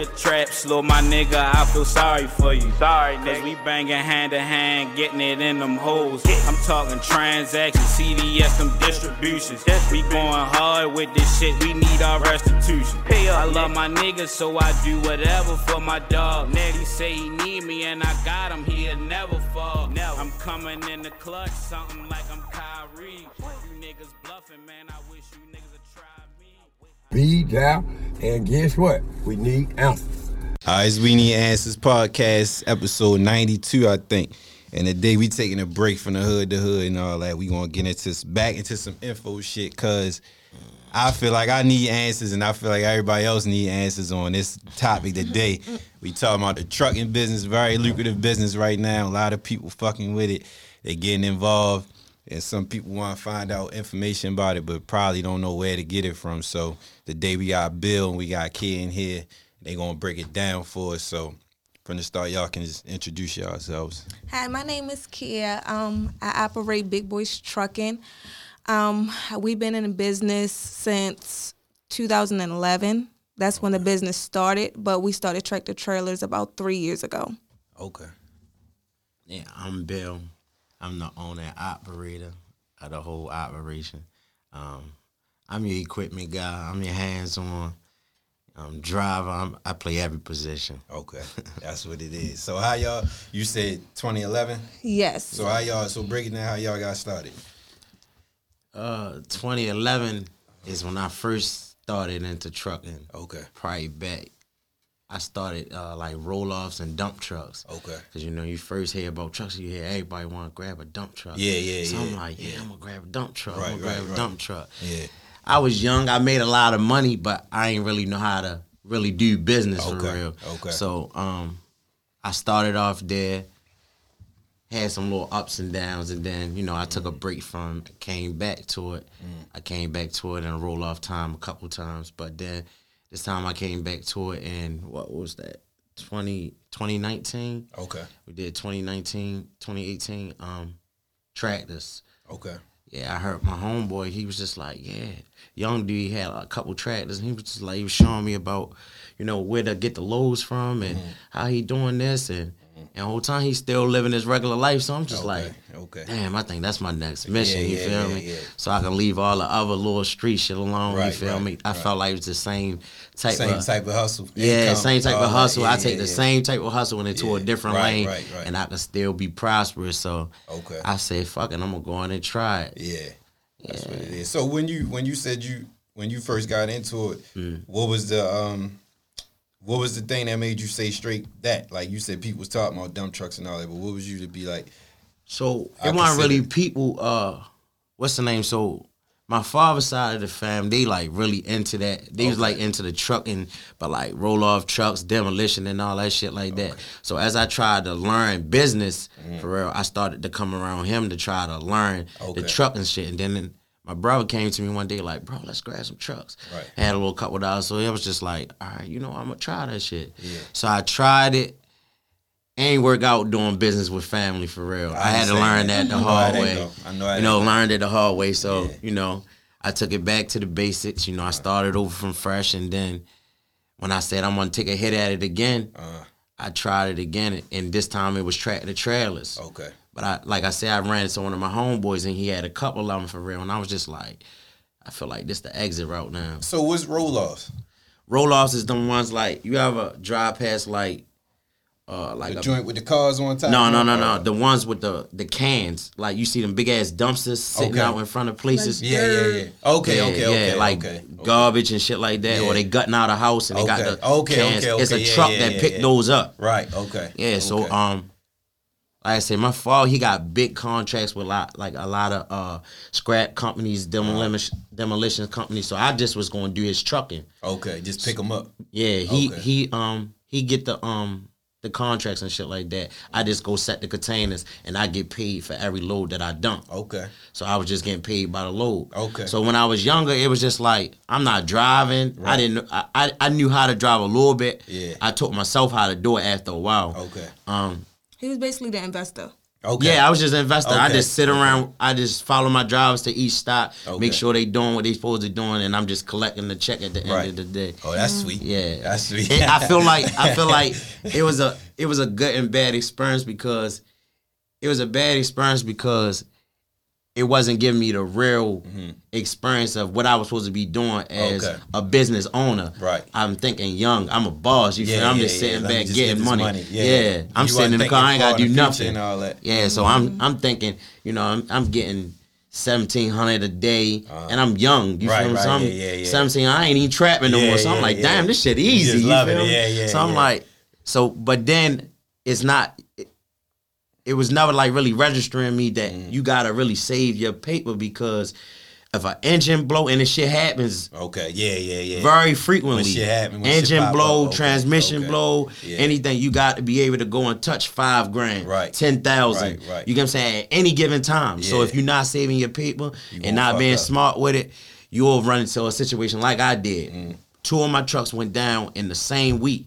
Your trap slow, my nigga, I feel sorry for you. Sorry, Cause we banging hand to hand, getting it in them holes. I'm talking transactions, CDS, them distributions. We going hard with this shit, we need our restitution. I love my niggas, so I do whatever for my dog. He say he need me, and I got him, he'll never fall. I'm coming in the clutch, something like I'm Kyrie. You niggas bluffing, man, I wish you niggas would try me. Be down, and guess what? We need answers. All right, it's We Need Answers podcast, episode 92, I think. And today we taking a break from the hood to hood and all that. We gonna get into this back into some info shit, cause I feel like I need answers, and I feel like everybody else need answers on this topic today. we talking about the trucking business, very lucrative business right now. A lot of people fucking with it. They getting involved, and some people want to find out information about it, but probably don't know where to get it from. So the day we got Bill and we got Kid in here. They gonna break it down for us. So from the start, y'all can just introduce yourselves. Hi, my name is Kia. Um, I operate Big Boys Trucking. Um, we've been in the business since 2011. That's when the business started, but we started tractor trailers about three years ago. Okay. Yeah, I'm Bill. I'm the owner and operator of the whole operation. Um, I'm your equipment guy. I'm your hands-on um, driver. I'm, I play every position. Okay, that's what it is. So how y'all? You said 2011. Yes. So how y'all? So break it down. How y'all got started? Uh, 2011 is when I first started into trucking. Okay. Probably back. I started uh, like roll offs and dump trucks. Okay. Cause you know you first hear about trucks, you hear everybody want to grab a dump truck. Yeah, yeah, so yeah, I'm like, yeah, I'm gonna grab a dump truck. Right, I'm gonna grab right, a right. dump truck. Yeah. I was young. I made a lot of money, but I ain't really know how to really do business for real. okay. So um, I started off there, had some little ups and downs, and then you know I took a break from, came back to it. Mm. I came back to it in a roll off time a couple times, but then this time I came back to it, and what was that? 20, 2019. Okay. We did 2019, 2018 um, tractors. Okay. Yeah, I heard my homeboy. He was just like, yeah, young dude he had a couple tractors, and he was just like, he was showing me about, you know, where to get the loads from and Mm-hmm. how he doing this, and and the whole time he's still living his regular life. So I'm just Okay, like, okay. damn, I think that's my next mission. Yeah, you yeah, feel yeah, me? So I can leave all the other little street shit alone. Right, you feel right, me? I right. felt like it was the same type Same of type of hustle. yeah, income, same type of hustle. I take the same type of hustle and into a different lane, right, right. and I can still be prosperous. So Okay. I say, fuck it, I'm gonna go in and try it. Yeah. That's what it is. So when you when you said you when you first got into it, Mm. what was the um what was the thing that made you say straight that? Like you said people was talking about dump trucks and all that, but what was you to be like, So I it wasn't really people. Uh, what's the name? So my father's side of the fam, they like really into that. They was like into the trucking, but like roll off trucks, demolition, and all that shit like that. So as I tried to learn business for real, I started to come around him to try to learn Okay. the trucking shit, and then. My brother came to me one day like, bro, let's grab some trucks. Right. Had a little couple dollars, so it was just like, all right, you know, I'm gonna try that shit. Yeah. So I tried it. Ain't work out doing business with family for real. I, had to learn that. that the I know hard way. go. I know how you know, learned it the hard way. So Yeah. you know, I took it back to the basics. You know, I started over from fresh, and then when I said I'm gonna take a hit at it again, uh I tried it again, and this time it was track the trailers. okay. But I, like I said, I ran into one of my homeboys, and he had a couple of them for real, and I was just like, I feel like this the exit route now. So what's roll offs? Roll offs is the ones like you ever drive past like, uh, like The a joint with the cars on top? No, no, no, Uh, no. The ones with the the cans, like you see them big ass dumpsters sitting Okay. out in front of places. Yeah, yeah, yeah. Okay, Yeah, okay, yeah, okay. like okay. garbage and shit like that, Yeah. or they gutting out a house and they got the Okay, cans. okay, It's a. Truck that yeah, pick yeah. those up. Right, okay. Yeah, so Okay. um, like I said, my father he got big contracts with a lot like a lot of uh scrap companies, demolition demolition companies. So I just was going to do his trucking. Okay, just pick them up. Yeah, he Okay. he um he get the um the contracts and shit like that. I just go set the containers and I get paid for every load that I dump. Okay. So I was just getting paid by the load. Okay. So when I was younger, it was just like I'm not driving. I didn't. I, I I knew how to drive a little bit. Yeah. I taught myself how to do it after a while. Okay. Um. He was basically the investor. Okay. Yeah, I was just investing. I Okay. just sit around. I just follow my drivers to each stop, Okay. make sure they doing what they supposed to doing, and I'm just collecting the check at the end Right. of the day. Oh, that's mm-hmm. sweet. Yeah, That's sweet. And I feel like I feel like it was a it was a good and bad experience because it was a bad experience because it wasn't giving me the real experience of what I was supposed to be doing as Mm-hmm. Okay. a business owner. Right. I'm thinking young. I'm a boss. You feel? Yeah, I'm yeah, just yeah. sitting Let me back just getting this money. money. Yeah, Yeah, yeah. I'm You sitting in the car. I ain't gotta do far in the future nothing and all that. Yeah, so I'm I'm thinking, you know, I'm I'm getting seventeen hundred a day, and I'm young. You. Right, feel me? right, So I'm yeah, yeah, yeah. seventeen. I ain't even trapping no Yeah, more. So yeah, I'm like, yeah. damn, this shit You easy. just You loving feel it. me? Yeah, yeah, So I'm like, so but then it's not. It, was never like really registering me that Mm. you gotta really save your paper because if an engine blow and this shit happens Okay. Yeah, yeah, yeah. very frequently. When shit happen, when shit Engine pop blow, okay, transmission okay. blow, Yeah. anything. You got to be able to go and touch five grand, Right. ten thousand. Right, right. You get what I'm saying? At any given time. So if you're not saving your paper gonna and not being up. smart with it, you'll run into a situation like I did. Mm. Two of my trucks went down in the same week,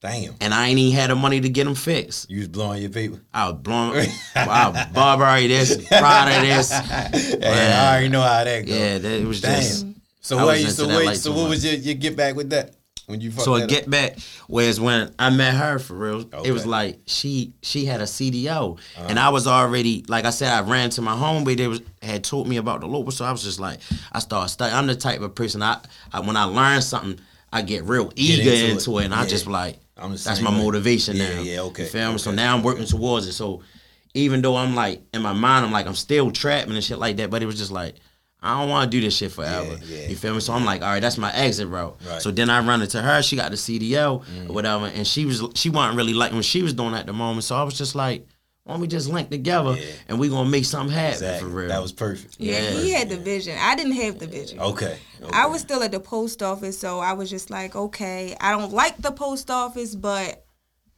Damn. and I ain't even had the money to get them fixed. You was blowing your paper. I was blowing, I was Burberry this, Prada this. Yeah, I already know how that goes. Yeah, that, it was Damn. just. So what? was so wait. So what much. was your, your get back with that when you So a up? get back was when I met her for real. It was like she she had a CDL, uh-huh. and I was already like I said I ran to my home, but they was had told me about the local, so I was just like I started studying. I'm the type of person I, I when I learn something, I get real eager into into, it. it. and I just like I'm the that's my motivation Yeah, now. yeah, okay, You feel me? So okay, now I'm working towards it. So even though I'm like in my mind, I'm like I'm still trapping and shit like that, but it was just like. I don't want to do this shit forever. Yeah, yeah. you feel me? So I'm like, all right, that's my exit route. Right. Mm. So then I run into her. She got the CDL or whatever, and she was she wasn't really like what she was doing at the moment. So I was just like, why don't we just link together Yeah. and we gonna make something happen Exactly. for real? That was perfect. Yeah, he had the vision. I didn't have the vision. Okay. okay. I was still at the post office, so I was just like, okay, I don't like the post office, but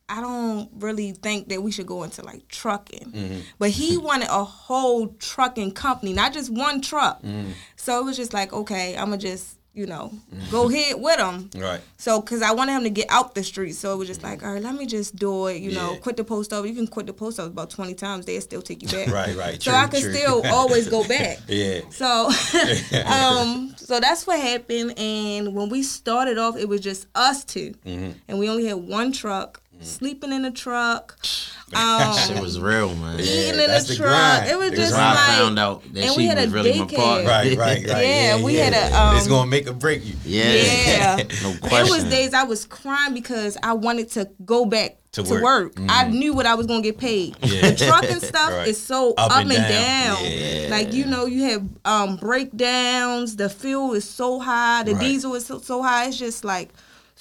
I don't really think that we should go into like trucking. Mm-hmm. But he wanted a whole trucking company, not just one truck. Mm-hmm. So it was just like, okay, I'm gonna just, you know, go ahead with him. Right. So, cause I wanted him to get out the street, so it was just like, all right, let me just do it. You know, quit the post office. You can quit the post office about twenty times; they'll still take you back. Right, right. So True, I could true. still always go back. Yeah. So, um, so that's what happened. And when we started off, it was just us 2 Mm-hmm. and we only had one truck. Sleeping in the truck, That shit um, was real, man. eating in that's the the truck. grind. It was The just So I like, found out that and she we had was a really my daycare. partner. Right, right, right. Yeah, we had a, um, it's gonna make or break you. Yeah, Yeah. no It was days I was crying because I wanted to go back To to, work. work. I knew what I was gonna get paid. Yeah. The trucking stuff Right. is so Up up, and and, down. down. Yeah. Like you know, you have um, breakdowns. The fuel is so high. The Right. diesel is so, so high. It's just like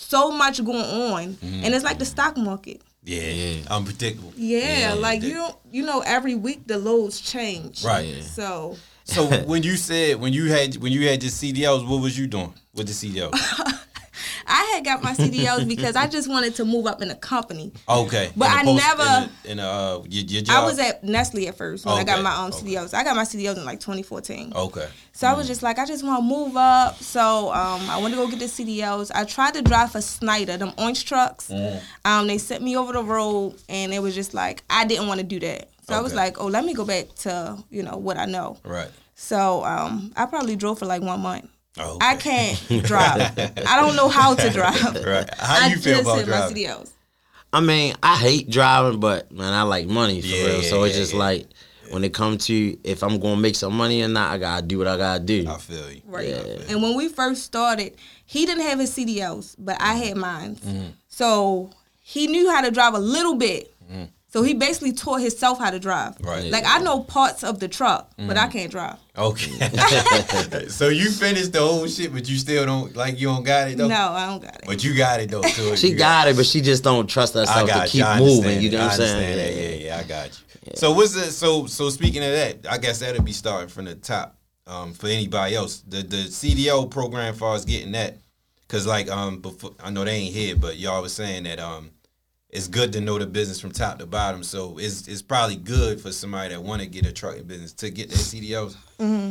so much going on, Mm-hmm. and it's like the stock market. Yeah. yeah. Unpredictable. Yeah, like you don't, you know, every week the loads change. Right. So So when you said when you had when you had your CDLs, what was you doing with the CDLs? I had got my CDLs because I just wanted to move up in a company. Okay. But I post- never- in, the, in the, uh your, your job. I was at Nestle at first when I got my own okay. CDLs. I got my CDLs in like 2014. Okay. So I was just like, I just want to move up. So um, I went to go get the CDLs. I tried to drive for Schneider, them orange trucks. Mm. Um, they sent me over the road, and it was just like I didn't want to do that. So I was like, oh, let me go back to you know what I know. Right. So um, I probably drove for like one month. Oh, I can't drive. I don't know how to drive. Right. How I you feel just about driving? my I mean, I hate driving, but man, I like money for Yeah, real. yeah, so it's just yeah. like when it comes to if I'm gonna make some money or not, I gotta do what I gotta do. I feel you. Right. And when we first started, he didn't have his CDLs, but I had mine. Mm-hmm. So he knew how to drive a little bit. Mm-hmm. So he basically taught himself how to drive. Right. Like I know parts of the truck, but I can't drive. Okay. so you finished the whole shit, but you still don't like you don't got it though. No, I don't got it. But you got it though. So She you got it, but she just don't trust herself to keep I moving. You know what I I'm saying? that. Yeah, yeah, I got you. So what's the so so speaking of that, I guess that'll be starting from the top. Um, for anybody else, the the CDL program, far as getting that, cause like um, before I know they ain't here, but y'all was saying that um, it's good to know the business from top to bottom. So it's it's probably good for somebody that want to get a trucking business to get their CDLs.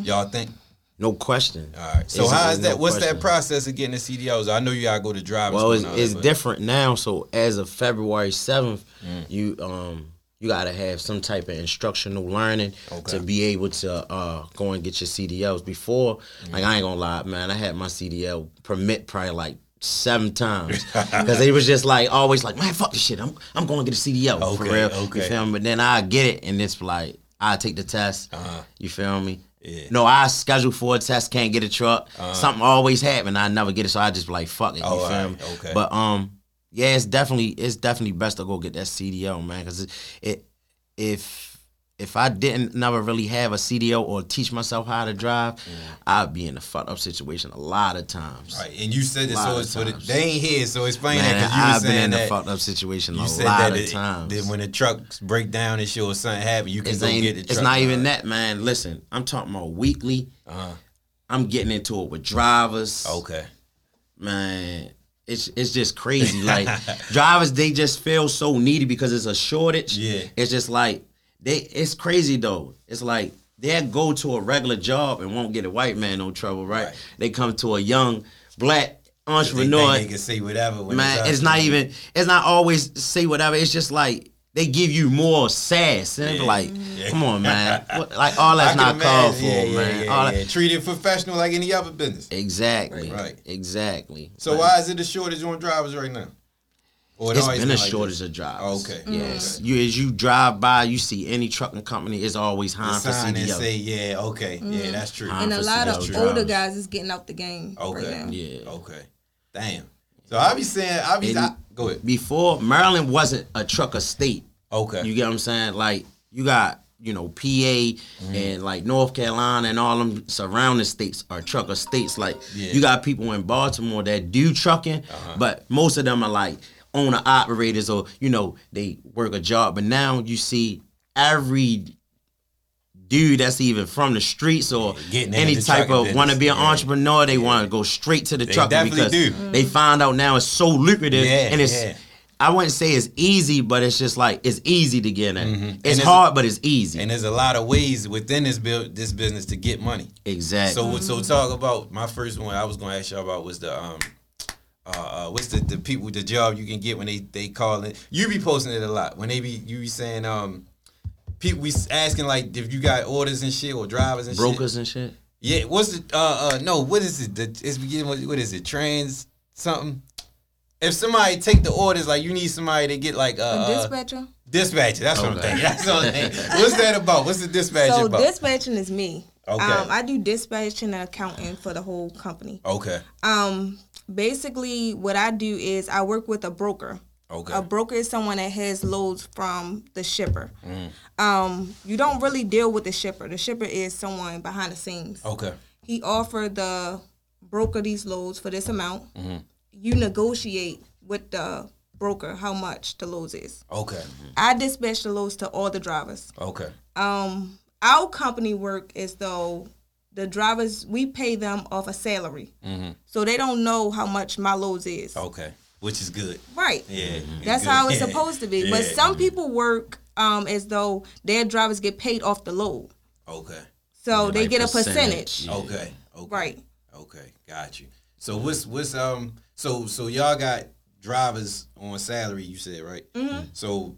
Y'all think? No question. All right. So It's- how it's is that? no what's question. that process of getting the CDLs? I know you gotta go to drivers. Well, it's, school and all it's that, different now. So as of February seventh, Mm. you um you gotta have some type of instructional learning Okay. to be able to uh, go and get your CDLs. Before, like I ain't gonna lie, man, I had my CDL permit probably like seven times because they was just like always like, man, fuck this shit. I'm I'm going to get a CDL for Okay, real. okay. You feel me? But then I get it, and it's like I take the test. Uh-huh. You feel me? Yeah. No, I schedule for a test, can't get a truck. Something always happen, I never get it, so I just be like, fuck it. You feel me? okay. But um, yeah, it's definitely it's definitely best to go get that CDL, man, because it, it if if I didn't never really have a CDL or teach myself how to drive, I'd be in a fucked up situation a lot of times. Right, and you said that so. It's the, times. they ain't here, so explain Man, that because you I've been in a fucked up situation You a said lot that, of it- times. that when the trucks break down and shit or something happen, you can It's, go get the truck. it's not even that, man. Listen, I'm talking about weekly. Uh-huh. I'm getting into it with drivers. Okay. man it's it's just crazy like drivers they just feel so needy because it's a shortage Yeah. it's just like they it's crazy though it's like they'll go to a regular job and won't get a white man no trouble right, Right. they come to a young black They entrepreneur think they can say whatever. When man it's, not even it's not always say whatever it's just like they give you more sass and Yeah. like Yeah. come on man What- like all that's not can called for yeah, man Yeah, All that- Treat it professional like any other business. exactly Right. exactly So why is it a shortage on drivers right now? Or it It's always been a like shortage this? of drivers. Okay. Yes. You as you drive by, you see any trucking company is always The hiring for sign and CDL. say, yeah, okay, yeah, that's true. High And a for lot of CDL older drivers. guys is getting out the game Okay. right now. yeah. Okay. Damn. So I be saying, I be, And- I, go ahead. Before Maryland wasn't a trucker state. Okay. You get what I'm saying? Like you got you know PA Mm-hmm. and like North Carolina and all them surrounding states are trucker states. Like Yeah. Uh-huh. you got people in Baltimore that do trucking, but most of them are like owner operators or you know they work a job. But now you see every dude that's even from the streets or Getting any type of want to be an. Yeah. entrepreneur, they want to go straight to the They trucking definitely because do. they find out now it's so lucrative Yeah, and it's. yeah. I wouldn't say it's easy, but it's just like it's easy to get in. It's Mm-hmm. it's- hard, but it's easy. And there's a lot of ways within this build, this business to get money. exactly. So so talk about my first one. I was going to ask y'all about was the um. Uh, uh, what's the, the people the job you can get when they they call it? You be posting it a lot when they be you be saying um people be asking like if you got orders and shit or drivers and shit. Brokers and shit. Yeah, what's the uh uh no, what is it? The it's beginning with what is it? Trans something? If somebody take the orders, like you need somebody to get like uh, A uh dispatcher. dispatcher. That's what I'm Okay. thinking. That's what I'm thinking. What's that about? What's the dispatcher So about? dispatching is me. Okay. Um, I do dispatching and accounting for the whole company. okay. Um, basically, what I do is I work with a broker. Okay. A broker is someone that has loads from the shipper. Mm-hmm. Um, you don't really deal with the shipper. The shipper is someone behind the scenes. Okay. He offered the broker these loads for this amount. Mm-hmm. You negotiate with the broker how much the loads is. Okay. I dispatch the loads to all the drivers. Okay. Um, our company work is though the drivers we pay them off a salary, so they don't know how much my loads is. Okay. Which is good. Right. Yeah. That's good. how it's Yeah. supposed to be. But Yeah. some people work um, as though their drivers get paid off the load, Okay. so they like get a percentage. percentage. Yeah. Okay. Okay. Right. Okay. Got you. So what's what's um so so y'all got drivers on salary you said right? Mm-hmm. So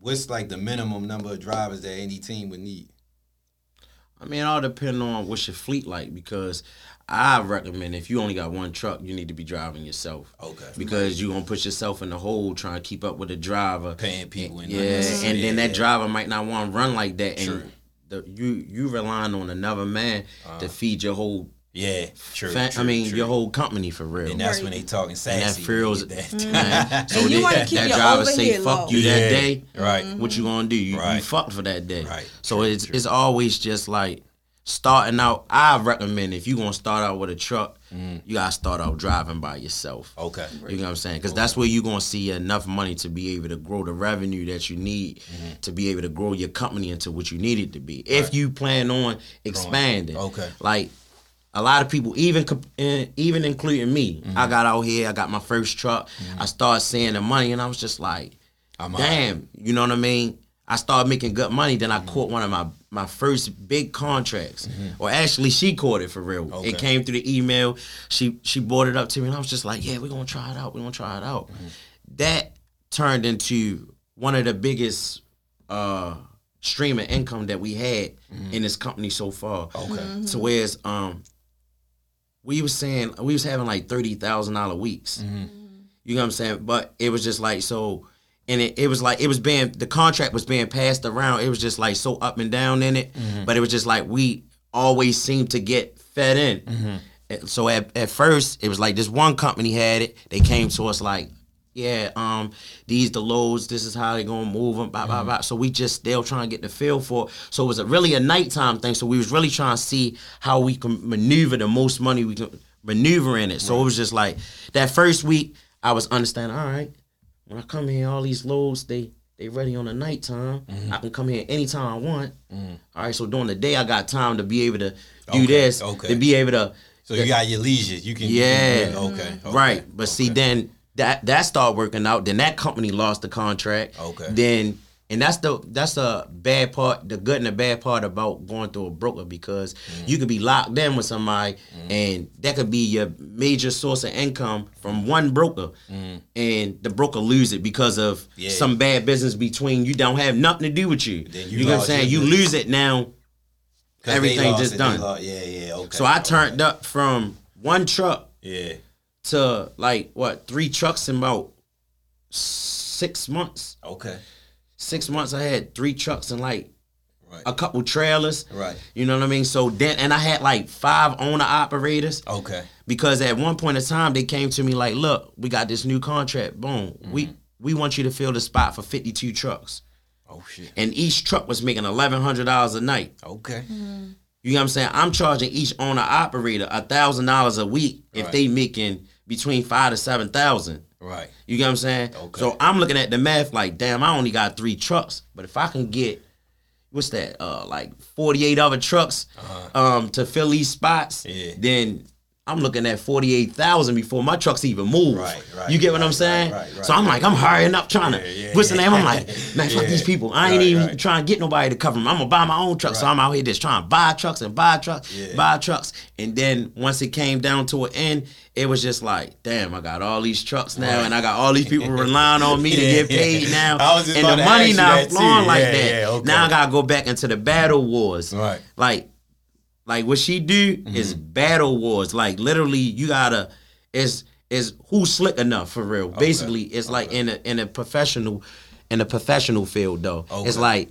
what's like the minimum number of drivers that any team would need? I mean, it all depend on what's your fleet like because I recommend if you only got one truck, you need to be driving yourself. Okay. Because you're gonna put yourself in the hole trying to keep up with the driver. Paying people and Yeah, and then that driver might not want to run like that, and the, you you relying on another man to uh-huh. feed your whole. Yeah, true. fa- I mean, true. your whole company for real. And that's Right. when they talking And sassy. that feels, when they get that. man. So And you they- wanna that, keep that your driver say fuck low. you Yeah. that day. Right. What you gonna do? You, you fucked for that day. Right. So True, it's true. it's always just like starting out. I recommend if you gonna start out with a truck, Mm. you gotta start out driving by yourself. Okay. You know what I'm saying? Because that's where you're gonna see enough money to be able to grow the revenue that you need Mm-hmm. to be able to grow your company into what you need it to be. If you plan on expanding, Okay. Like a lot of people, even even including me, Mm-hmm. I got out here. I got my first truck. I started seeing the money, and I was just like, I'm out. damn. You know what I mean? I started making good money. Then Mm-hmm. I caught one of my my first big contracts, or actually she caught it for real. Okay. It came through the email. She she brought it up to me, and I was just like, yeah, we're gonna try it out. We're gonna try it out. Mm-hmm. That turned into one of the biggest uh stream of income that we had in this company so far. Okay. So whereas um we was saying we was having like thirty thousand dollar weeks. Mm-hmm. Mm-hmm. You know what I'm saying? But it was just like so and it, it was like it was being the contract was being passed around. It was just like so up and down in it. Mm-hmm. But it was just like we always seemed to get fed in. And So at, at first it was like this one company had it. They came to us like, yeah, um, these the loads. This is how they gonna move them. Blah blah blah. So we just still trying to get the feel for. It. So it was a, really a nighttime thing. So we was really trying to see how we can maneuver the most money we can maneuver in it. So it was just like that first week. I was understanding. All right, when I come here, all these loads they they ready on the nighttime. Mm-hmm. I can come here anytime I want. All right, so during the day I got time to be able to do Okay, this. okay. To be able to. So you got your leisure. You can. you Yeah. can- okay, okay. Right. But see, then that that started working out. Then that company lost the contract. Okay. Then and that's the that's the bad part, the good and the bad part about going through a broker because Mm. you could be locked in with somebody and that could be your major source of income from one broker and the broker lose it because of Mm. Yeah. some bad business between you don't have nothing to do with you. Then you, you know what I'm saying? You lose it now everything just done. Yeah, yeah, okay. So I okay. turned up from one truck Yeah. To like what three trucks in about six months. Okay. Six months, I had three trucks and like Right. a couple trailers. Right. You know what I mean? So then, and I had like five owner operators Okay. because at one point in time they came to me like, "Look, we got this new contract. Boom, mm-hmm. we we want you to fill the spot for fifty two trucks, Oh shit. and each truck was making eleven hundred dollars a night. Okay. Mm. You know what I'm saying? I'm charging each owner operator a thousand dollars a week if Right. they making between five to seven thousand. Right. You get what I'm saying? Okay. So I'm looking at the math like, damn, I only got three trucks. But if I can get what's that, uh like 48 other trucks um to fill these spots, Uh-huh. Yeah. then I'm looking at 48,000 before my trucks even move. Right, right, You get what right, I'm saying? right, right, so I'm like, I'm hurrying up trying to, Yeah, yeah, what's the name? I'm like, man, fuck Yeah. these people. I ain't even trying to get nobody to cover them. I'm gonna buy my own truck. So I'm out here just trying to buy trucks and buy trucks, buy trucks. And then once it came down to an end, it was just like, damn, I got all these trucks now, and I got all these people relying on me to get paid now. I was just and the money not flowing like that. okay. Now I gotta go back into the battle wars. Right. Like, like what she do Mm-hmm. is battle wars. Like literally, you gotta is is who slick enough for real. Basically, it's like in a in a professional in a professional field though. It's like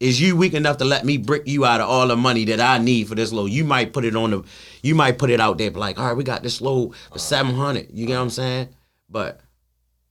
is you weak enough to let me brick you out of all the money that I need for this load? You might put it on the, you might put it out there, but like, all right, we got this Uh-huh. for seven hundred. You get what I'm saying? But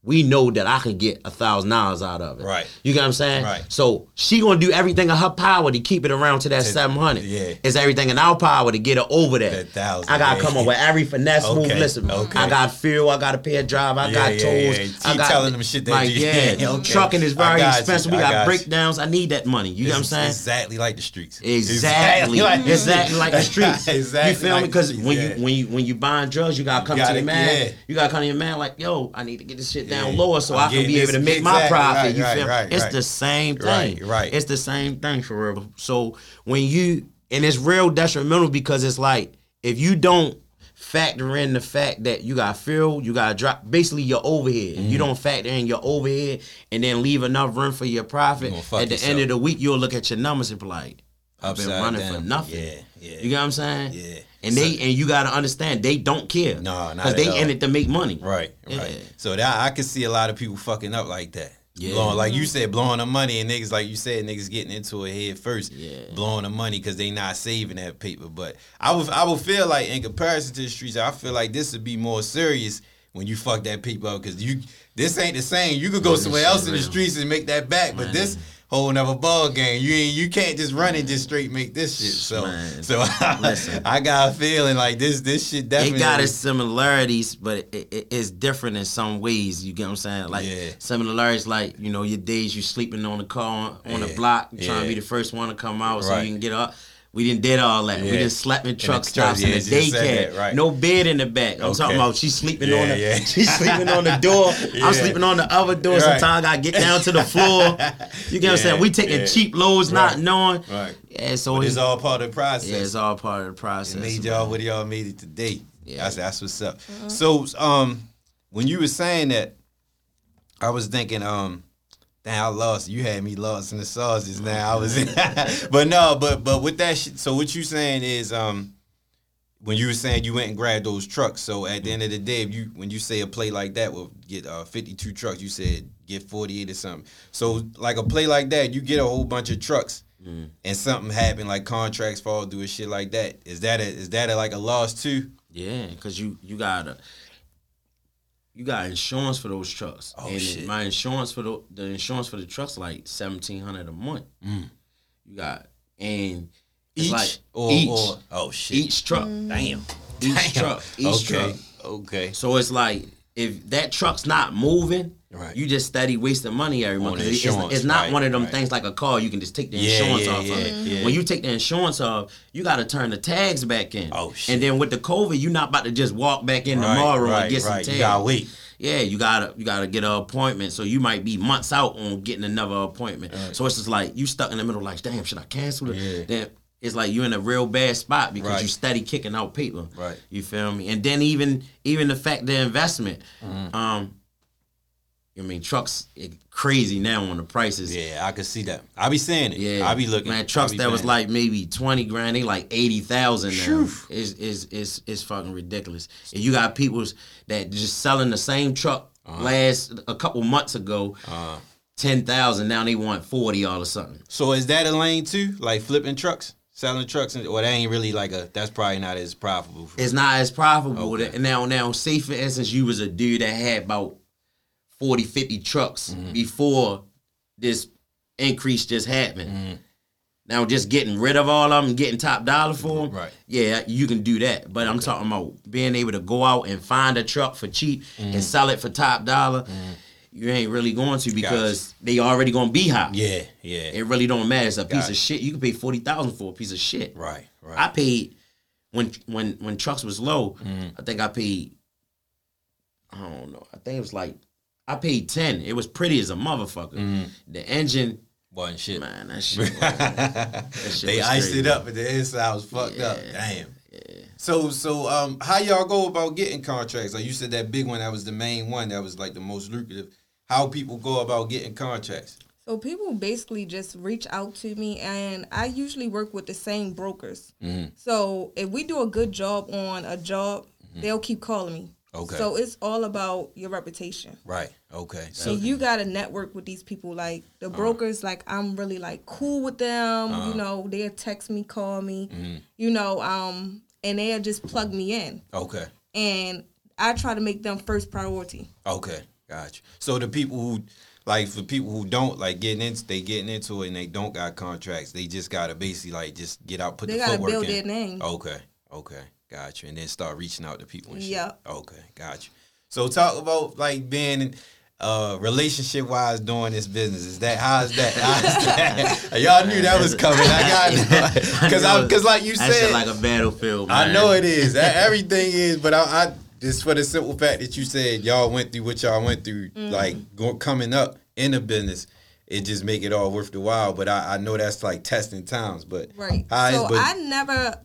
we know that I can get a thousand dollars out of it. Right. You get what I'm saying? Right. So she gonna do everything in her power to keep it around to that To- seven hundred. yeah. It's everything in our power to get her over that. That thousand, I gotta come up with every finesse move. Listen, okay. I got fuel. I got to pay a driver. I Yeah, got yeah, tolls. yeah. I Keep got telling them shit that like you- yeah. yeah, okay. Trucking is very got you. expensive. We I got, got you. breakdowns. I need that money. You know what I'm saying? Exactly like the streets. Exactly, like the exactly like the streets. exactly. You feel like me? Because when you when you when you buying drugs, you gotta come to gotta- the man. yeah. You gotta come to your man like, yo, I need to get this shit down Yeah. lower so I'm i can be able to make my profit. right, you feel right, It's the same thing. Right. It's the same thing for real. So when you and it's real detrimental because it's like if you don't factor in the fact that you got fuel, you got to drop basically your overhead. Mm-hmm. You don't factor in your overhead and then leave enough room for your profit. At the end of the week, you'll look at your numbers and be like, I've been running down. for nothing. Yeah, yeah. You get what I'm saying? Yeah. And they and you gotta understand they don't care. No, not because they all. in it to make money. Right, Yeah. right. So that I can see a lot of people fucking up like that. Yeah. Blowing, like you said, blowing the money and niggas, like you said, niggas getting into it head first, Yeah. blowing the money because they not saving that paper. But I would, I would feel like in comparison to the streets, I feel like this would be more serious when you fuck that paper up because you, this ain't the same. You could go Yeah, somewhere else in the streets and make that back, but this whole nother ball game. You you can't just run and just straight make this shit. So, Man, so listen. I got a feeling like this, this shit definitely. It got its similarities, but it, it, it's different in some ways. You get what I'm saying? Like Yeah. similarities, like you know, your days you sleeping on the car on the Yeah. block, you trying to be the first one to come out so Right. you can get up. We didn't did all that. We Yeah. didn't slept in the truck truck, stops in yeah, the you just said daycare. that, right. No bed in the back. I'm Okay. talking about she's sleeping Yeah, on the yeah. she's sleeping on the door. Yeah. I'm sleeping on the other door. Right. Sometimes I gotta get down to the floor. You get what I'm saying? We taking yeah. cheap loads, not knowing. Right. Yeah, so But it's, it's all part of the process. yeah, it's all part of the process. It made y'all what y'all made it today. Yeah. That's that's what's up. So um when you were saying that, I was thinking um Damn, I lost. You had me lost in the sauces. Now I was, in, but no, but but with that shit. So what you saying is, um, when you were saying you went and grabbed those trucks. So at the end of the day, if you when you say a play like that will get uh, 52 trucks, you said get 48 or something. So like a play like that, you get a whole bunch of trucks. And something happened, like contracts fall through and shit like that. Is that a, is that a, like a loss too? Yeah, cause you you got you got insurance for those trucks. Oh, and shit. my insurance for the the insurance for the trucks like seventeen hundred a month. Mm. You got and it's Each like or, each or oh shit, each truck. Mm. damn, Each Damn. truck. Each okay, truck. okay, So it's like if that truck's not moving, Right. you just steady wasting money every month. It's, it's not right, one of them right. things like a car you can just take the Yeah, insurance yeah, off yeah, of it. When you take the insurance off, you got to turn the tags back in. Oh, shit. And then with the COVID, you're not about to just walk back in tomorrow and get some right. You tags. gotta wait. Yeah, you gotta you gotta get an appointment. So you might be months out on getting another appointment. So it's just like you stuck in the middle, like, damn, should I cancel it? Then it's like you're in a real bad spot because Right. you steady kicking out people. Right. You feel me? And then even even the fact the investment, Mm-hmm. um, I mean trucks crazy now on the prices. Yeah, I could see that. I be saying it. Yeah, I be looking. Man, trucks that was like maybe twenty grand, they like eighty thousand now. Is is is is fucking ridiculous. And you got people that just selling the same truck Uh-huh. last a couple months ago, ten thousand. Now they want forty all of a sudden. So is that a lane too? Like flipping trucks, selling trucks, and or that ain't really like a. That's probably not as profitable. For, It's not as profitable. Okay. And now now say for instance you was a dude that had about 40, 50 trucks Mm-hmm. before this increase just happened. Mm-hmm. Now just getting rid of all of them, getting top dollar for them, Right. Yeah, you can do that. But I'm talking about being able to go out and find a truck for cheap Mm-hmm. and sell it for top dollar. You ain't really going to because they already gonna be hot. yeah, yeah. It really don't matter. It's a piece Gotcha. of shit. You can pay forty thousand for a piece of shit. right, right. I paid when when when trucks was low. Mm-hmm. I think I paid. I don't know. I think it was like I paid ten. It was pretty as a motherfucker. Mm-hmm. The engine, Wasn't shit. man, that shit. Was, that shit they was iced crazy. it up, and the inside was fucked up. Damn. So so um, how y'all go about getting contracts? Like you said, that big one that was the main one that was like the most lucrative. How people go about getting contracts? So people basically just reach out to me, and I usually work with the same brokers. Mm-hmm. So if we do a good job on a job, they'll keep calling me. Okay. So it's all about your reputation. Right. Okay. So you got to network with these people. Like the uh-huh. brokers, like I'm really like cool with them. You uh-huh. know, they'll text me, call me. Mm-hmm. You know, um, and they'll just plug me in, okay. and I try to make them first priority. Okay, gotcha. So the people who like for people who don't like getting into they getting into it and they don't got contracts, they just gotta basically like just get out, put They the gotta footwork build in. their name. Okay, okay, gotcha. And then start reaching out to people and shit. Yep. Okay, gotcha. So talk about like being uh relationship wise doing this business. Is that how's that? How's that? Y'all knew that was coming. I got because I because like you said like a battlefield. I know it is. Everything is, but I, I just for the simple fact that you said y'all went through what y'all went through, Mm-hmm. like go, coming up in the business, it just make it all worth the while. But I, I know that's like testing times. But Right. how is- so but- I never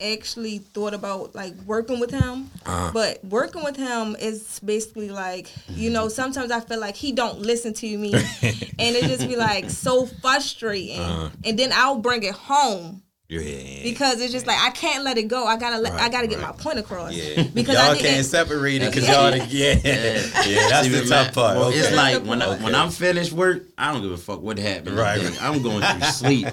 actually thought about like working with him. Uh-huh. But working with him is basically like, you know, sometimes I feel like he don't listen to me and it just be like so frustrating. Uh-huh. And then I'll bring it home yeah, because it's just like I can't let it go. I gotta let I gotta get right. my point across. yeah, Because y'all I didn't can't separate it because y'all, the, yeah, yeah, that's See, the tough man, part. well, okay. It's like when I, Okay. when I'm finished work, I don't give a fuck what happened. Right, today. I'm going through sleep.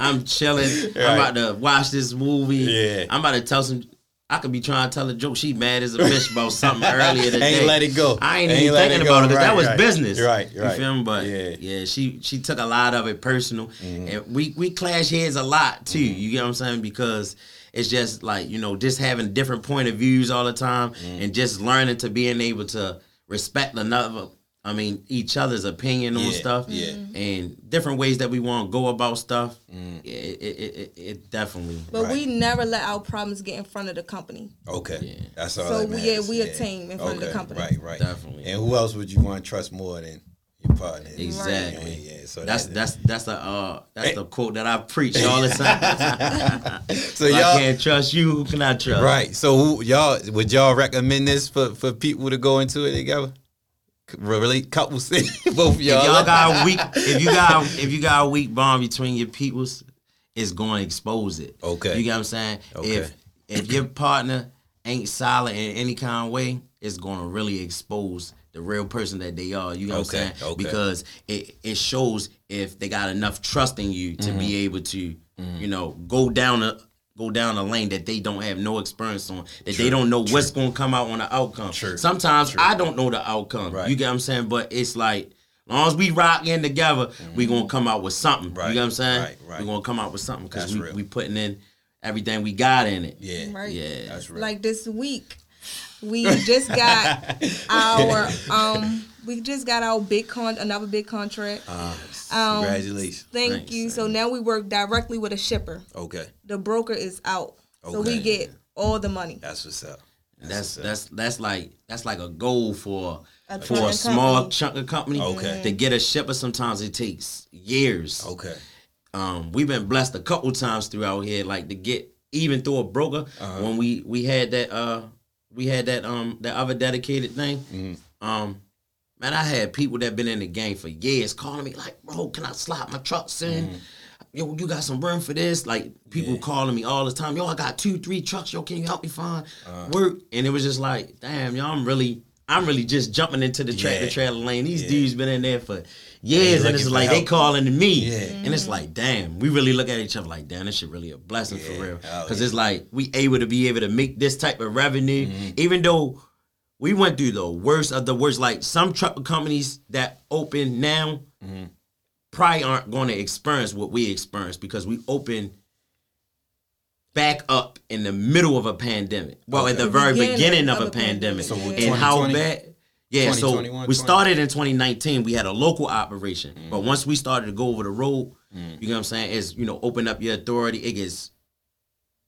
I'm chilling. Right. I'm about to watch this movie. Yeah. I'm about to tell some. I could be trying to tell a joke. She mad as a bitch about something earlier today. Ain't let it go. I ain't, Ain't even thinking about it because Right, that was right. business. Right, You right. feel me? But Yeah. Mm-hmm. yeah. she she took a lot of it personal, and we we clash heads a lot too. Mm-hmm. You get what I'm saying? Because it's just like you know, just having different point of views all the time, Mm-hmm. and just learning to being able to respect another. I mean, each other's opinion on stuff, yeah. and different ways that we want to go about stuff. Yeah, it, it, it, it definitely. But Right. we never let our problems get in front of the company. okay, that's all. So, that we- matters. yeah, we a team in front of the company. Right, right, Definitely. And who else would you want to trust more than your partner? Exactly. Yeah, yeah. So That's that- that's that's a uh, that's the quote that I preach all the time. so y'all can't trust you. Who can I trust? Right. So who, y'all would y'all recommend this for for people to go into it together? Relate couples. Both of If y'all. y'all got a weak, if you got, if you got a weak bond between your peoples, it's going to expose it. Okay. You get what I'm saying? Okay. If if your partner ain't solid in any kind of way, it's going to really expose the real person that they are. You know what I'm saying? okay. Because it it shows if they got enough trust in you to Mm-hmm. be able to, you know, go down a go down a lane that they don't have no experience on, that they don't know what's going to come out on the outcome. True, Sometimes I don't know the outcome. Right. You get what I'm saying? But it's like long as we rock in together, we gonna come out with something. Mm-hmm. Right, You get what I'm saying? right, right. We gonna come out with something because we real. we putting in everything we got in it. yeah. Right. Yeah. That's real. Like this week, we just got our um we just got our big con another big contract. Uh, Um, Congratulations. Thank Thanks, you. So now we work directly with a shipper. Okay. The broker is out, so we get all the money. That's what's up. That's that's that's like that's like a goal for A for a trucking small company. chunk of company. Okay. To get a shipper, sometimes it takes years. Okay. um, we've been blessed a couple times throughout here, like to get even through a broker Uh-huh. when we we had that uh we had that um that other dedicated thing. Mm-hmm. Um, man, I had people that been in the game for years calling me like, bro, can I slot my trucks in? Mm-hmm. Yo, you got some room for this? Like people calling me all the time. Yo, I got two, three trucks. Yo, can you help me find Uh-huh. work? And it was just like, damn, yo, I'm really, I'm really just jumping into the tractor Yeah. trailer lane. These Yeah. dudes been in there for years, and looking it's for like they calling to me, Yeah. and it's like, damn, we really look at each other like, damn, this shit really a blessing Yeah. for real. Oh, Because yeah. it's like we able to be able to make this type of revenue, Mm-hmm. even though we went through the worst of the worst. Like some truck companies that open now Mm-hmm. probably aren't going to experience what we experienced because we open back up in the middle of a pandemic. Well, at the very Beginning beginning of of a a pandemic. pandemic. So and how bad. Yeah, so we started in 2019. We had a local operation, but once we started to go over the road, you know what I'm saying? Is you know open up your authority, it gets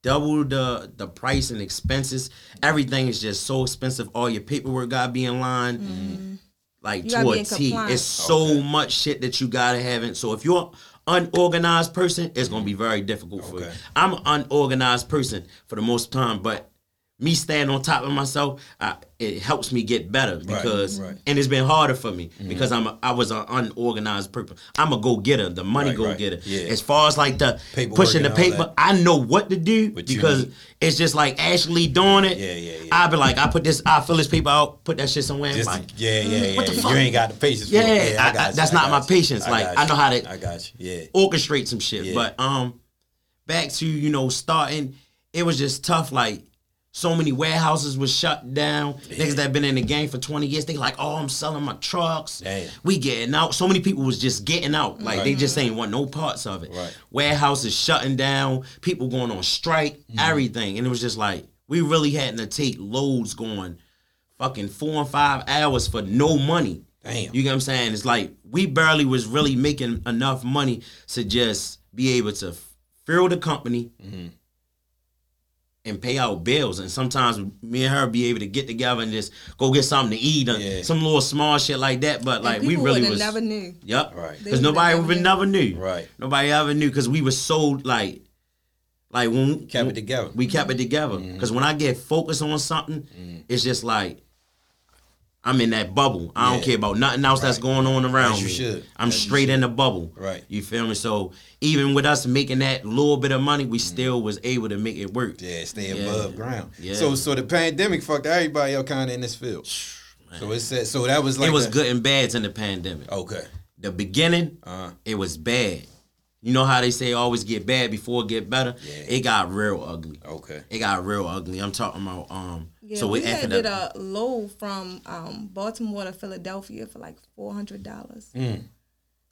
double the the price and expenses. Everything is just so expensive. All your paperwork gotta be in line, mm-hmm. like You to gotta a be in T. compliance. It's so Okay. much shit that you gotta have it. So if you're an unorganized person, it's gonna be very difficult for you. I'm an unorganized person for the most time, but me staying on top of myself, I, it helps me get better because, right. and it's been harder for me because I'm a, I was an unorganized person. I'm a go getter, the money Right, go right. getter. Yeah. As far as like the Paperwork pushing the paper. I know what to do because it's just like Ashley doing it. Yeah, yeah, yeah. I be like, I put this, I fill this paper out, put that shit somewhere. Just like, yeah, yeah, yeah. what the fuck? You ain't got the patience. Yeah, for it. I- I- got you, that's I not got my you. patience. Like, I know how to- I got you. Yeah. orchestrate some shit. Yeah. But um, back to you know starting, it was just tough. Like so many warehouses was shut down. Niggas that been in the game for twenty years, they like, oh, I'm selling my trucks. Damn. We getting out. So many people was just getting out. Like they just ain't want no parts of it. Right. Warehouses shutting down. People going on strike. Mm-hmm. Everything, and it was just like we really had to take loads going, fucking four and five hours for no money. Damn. You get what I'm saying? It's like we barely was really making enough money to just be able to fill the company Mm-hmm. And pay out bills. And sometimes me and her be able to get together and just go get something to eat, or Yeah. some little small shit like that. But like we really was never knew. Yep. Right. They Because would've nobody never knew. never knew. Right. Nobody ever knew because we were so like, like when Kept it together. we kept it together. Mm-hmm. Because when I get focused on something, it's just like I'm in that bubble. I don't care about nothing else that's going on around As you me. should. I'm As straight in the bubble. Right. You feel me? So even with us making that little bit of money, we still was able to make it work. Yeah, stay Yeah. above ground. Yeah. So so the pandemic fucked everybody up kind of in this field. So it said so that was like it was the- good and bad in the pandemic. Okay. The beginning, Uh-huh. it was bad. You know how they say always get bad before it get better? Yeah. It got real ugly. Okay. It got real ugly. I'm talking about um. Yeah, so we it had did the- a load from um, Baltimore to Philadelphia for like four hundred dollars. Mm.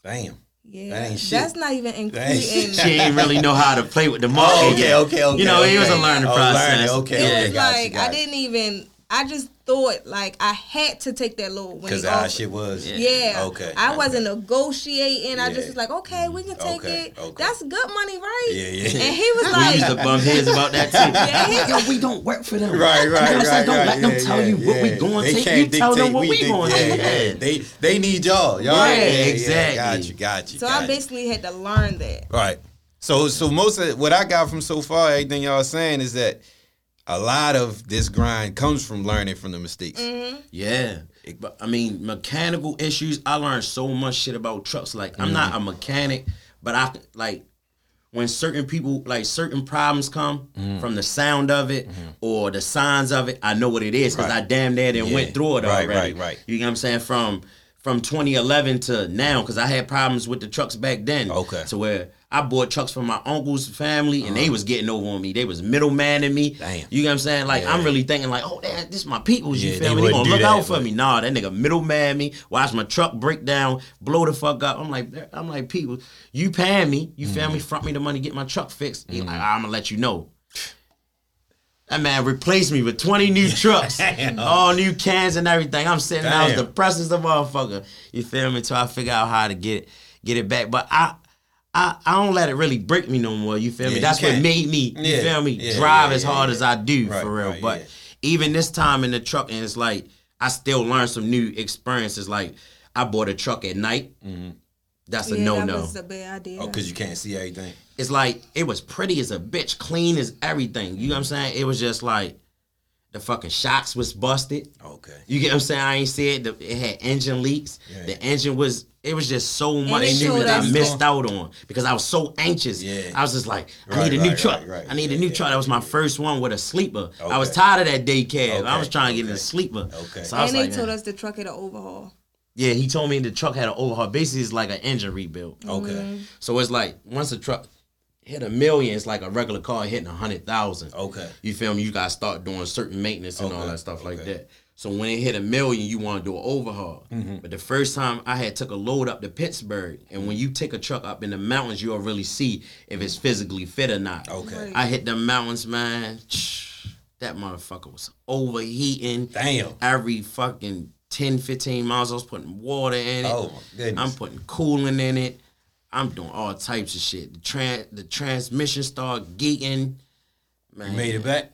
Damn. Yeah, That ain't shit. that's not even including. shit. she ain't really know how to play with the market. Oh, okay, yet. okay, okay. You know, it was a okay. learning Oh, process. learning, okay, Yeah. okay. It's Got you, like got I didn't even. I just thought like I had to take that load when Because he how shit was. Yeah. Yeah. Okay, I okay. wasn't negotiating. I just was like, okay, we can take Okay, it. okay. That's good money, right? Yeah, yeah. And he was like, We used to bump heads about that too. Yeah, he- Yo, we don't work for them. Right, You know right, what I'm saying? right, Don't right. let them yeah, tell yeah, you what we going to take. You tell them what we dic- going to take. They they need y'all. Y'all. Right, yeah, yeah, exactly. Got you, got you. so I basically had to learn that. Right. So so most of what I got from so far, everything y'all saying is that a lot of this grind comes from learning from the mistakes. Mm-hmm. Yeah. But I mean, mechanical issues. I learned so much shit about trucks. Like I'm not mm. a mechanic, but I like when certain people like certain problems come mm. from the sound of it mm-hmm. or the signs of it. I know what it is because Right. I damn near then Yeah. went through it Right, already. right, right. You get what I'm saying? From from 2011 to now, because I had problems with the trucks back then. Okay. So where I bought trucks from my uncle's family, and they was getting over on me. They was middleman me. Uh-huh. Damn. You get what I'm saying? Like I'm really thinking like, oh, that, this is my people's. You Yeah, feel they me? They gonna look that, out for but- me. Nah, that nigga middleman me. Watch my truck break down, blow the fuck up. I'm like, I'm like, people, you paying me? You feel Mm-hmm. me? Front me the money, get my truck fixed. He like, I'm gonna let you know. That man replaced me with 20 new trucks, all new cans and everything. I'm sitting there, I was Damn. depressed as a motherfucker. You feel me? Until I figure out how to get it, get it back. But I, I, I don't let it really break me no more. You feel Yeah, me? you That's what can't. made me. You feel me? yeah, Drive yeah, as yeah, hard yeah. as I do Right, for real. right, but yeah. even this time in the truck, and it's like I still learned some new experiences. Like I bought a truck at night. Mm-hmm. That's a yeah, no that no. was a bad idea. Oh, because you can't see everything. It's like it was pretty as a bitch, clean as everything. You know what I'm saying? It was just like the fucking shocks was busted. Okay. You get what I'm saying? I ain't see it. The- It had engine leaks. Yeah. The engine was. It was just so much shit that I us- missed out on because I was so anxious. Yeah. I was just like, I Right, need a new right, truck. right, right. I need a new yeah, truck. That was my first one with a sleeper. I was tired of that day cab. I was trying to get in a sleeper. Okay. So I was and they like, told man. us the truck had an overhaul. yeah, he told me the truck had an overhaul. Basically, it's like an engine rebuild. Okay. Mm-hmm. So it's like once a truck hit a million, it's like a regular car hitting a hundred thousand. Okay. You feel me? You gotta start doing certain maintenance and all that stuff like that. So when it hit a million, you want to do an overhaul. Mm-hmm. But the first time I had took a load up to Pittsburgh, and when you take a truck up in the mountains, you'll really see if it's physically fit or not. Okay. Right. I hit the mountains, man. That motherfucker was overheating. Damn. Every fucking 10, 15 miles, I was putting water in it. Oh, my goodness. I'm putting cooling in it. I'm doing all types of shit. The tran the transmission started geeking. Man, You made it back?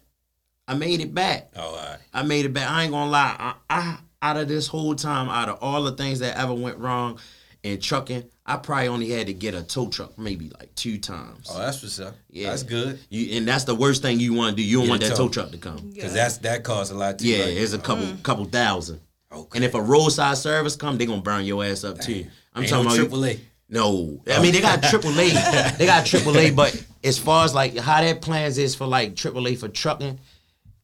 I made it back. Oh, all right. I made it back. I ain't gonna lie. I, I out of this whole time, out of all the things that ever went wrong in trucking, I probably only had to get a tow truck maybe like two times. Oh, that's what's up. Yeah. That's good. You and that's the worst thing you want to do. You don't Get want that tow. tow truck to come. Because that's that costs a lot too. Yeah, right? it's a couple mm. couple thousand. Okay. And if a roadside service come, they gonna burn your ass up too. I'm Ain't talking no about triple A. No, I mean they got oh. triple A. they got triple A, but as far as like how that plans is for like triple A for trucking,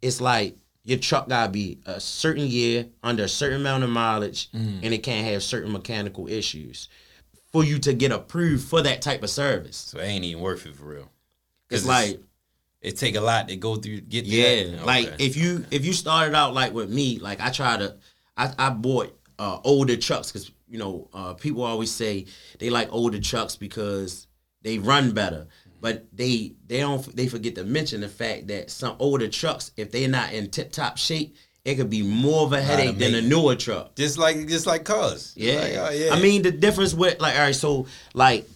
it's like your truck gotta be a certain year under a certain amount of mileage, Mm. and it can't have certain mechanical issues for you to get approved for that type of service. So it ain't even worth it for real. It's like it take a lot to go through get Yeah, that. like if you if you started out like with me, like I try to, I, I bought uh, older trucks because you know uh, people always say they like older trucks because they run better, but they they don't they forget to mention the fact that some older trucks if they're not in tip top shape, it could be more of a headache than a newer truck. just like just like cars. Yeah. Like, oh, yeah. I mean the difference with like all right, so like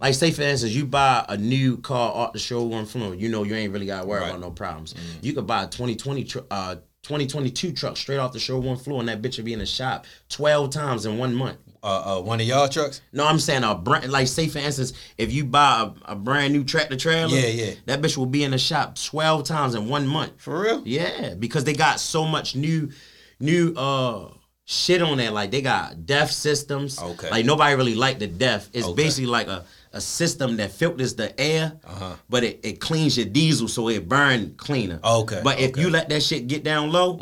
like say for instance, you buy a new car off the showroom floor, you know you ain't really gotta worry Right. about no problems. You could buy a 2020 tr- uh 2022 truck straight off the showroom floor and that bitch will be in the shop 12 times in one month. Uh, uh, one of y'all trucks. No, I'm saying a brand like say for instance, if you buy a, a brand new tractor trailer, Yeah, yeah. that bitch will be in the shop 12 times in one month. For real? Yeah, because they got so much new, new uh shit on there. Like they got DEF systems. Okay. Like nobody really like the DEF. It's Okay. basically like a, a system that filters the air, Uh-huh. but it, it cleans your diesel so it burn cleaner. Okay, But if okay. you let that shit get down low,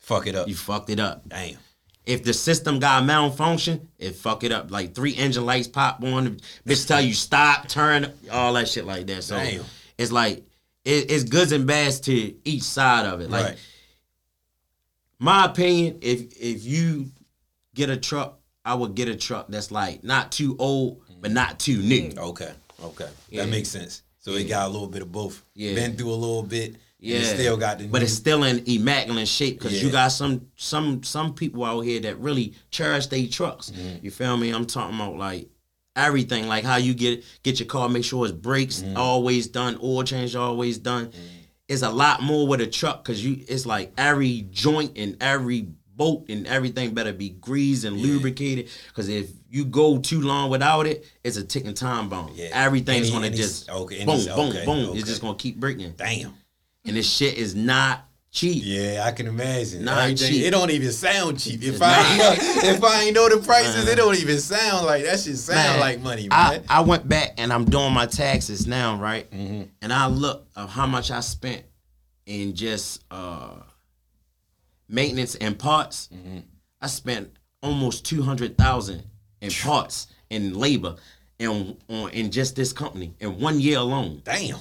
Fuck it up. you fucked it up. Damn. If the system got a malfunction, it fuck it up. Like three engine lights pop on, bitch tell you stop, turn, all that shit like that. So Damn. it's like it, it's goods and bads to each side of it. Like right. my opinion, if if you get a truck, I would get a truck that's like not too old but mm. not too new. Okay. Okay. Yeah. That makes sense. So it got a little bit of both. Yeah. Been through a little bit. Yeah, Yeah. still got the. but new- it's still in immaculate shape because you got some some some people out here that really cherish their trucks. Mm-hmm. You feel me? I'm talking about like everything, like how you get get your car, make sure its brakes Mm-hmm. always done, oil change always done. It's a lot more with a truck because you it's like every joint and every bolt and everything better be greased and lubricated. Because if you go too long without it, it's a ticking time bomb. Yeah. Everything's Any- gonna any- just okay, boom, boom, okay, boom. okay. It's just gonna keep breaking Damn. And this shit is not cheap. Yeah, I can imagine. Not Everything- cheap. It don't even sound cheap. If It's I know, if I ain't know the prices, it don't even sound like that. Shit sound Man, like money, I. I went back and I'm doing my taxes now, right? Mm-hmm. And I look of how much I spent in just uh maintenance and parts. Mm-hmm. I spent almost two hundred thousand in parts and labor and on in just this company in one year alone. Damn.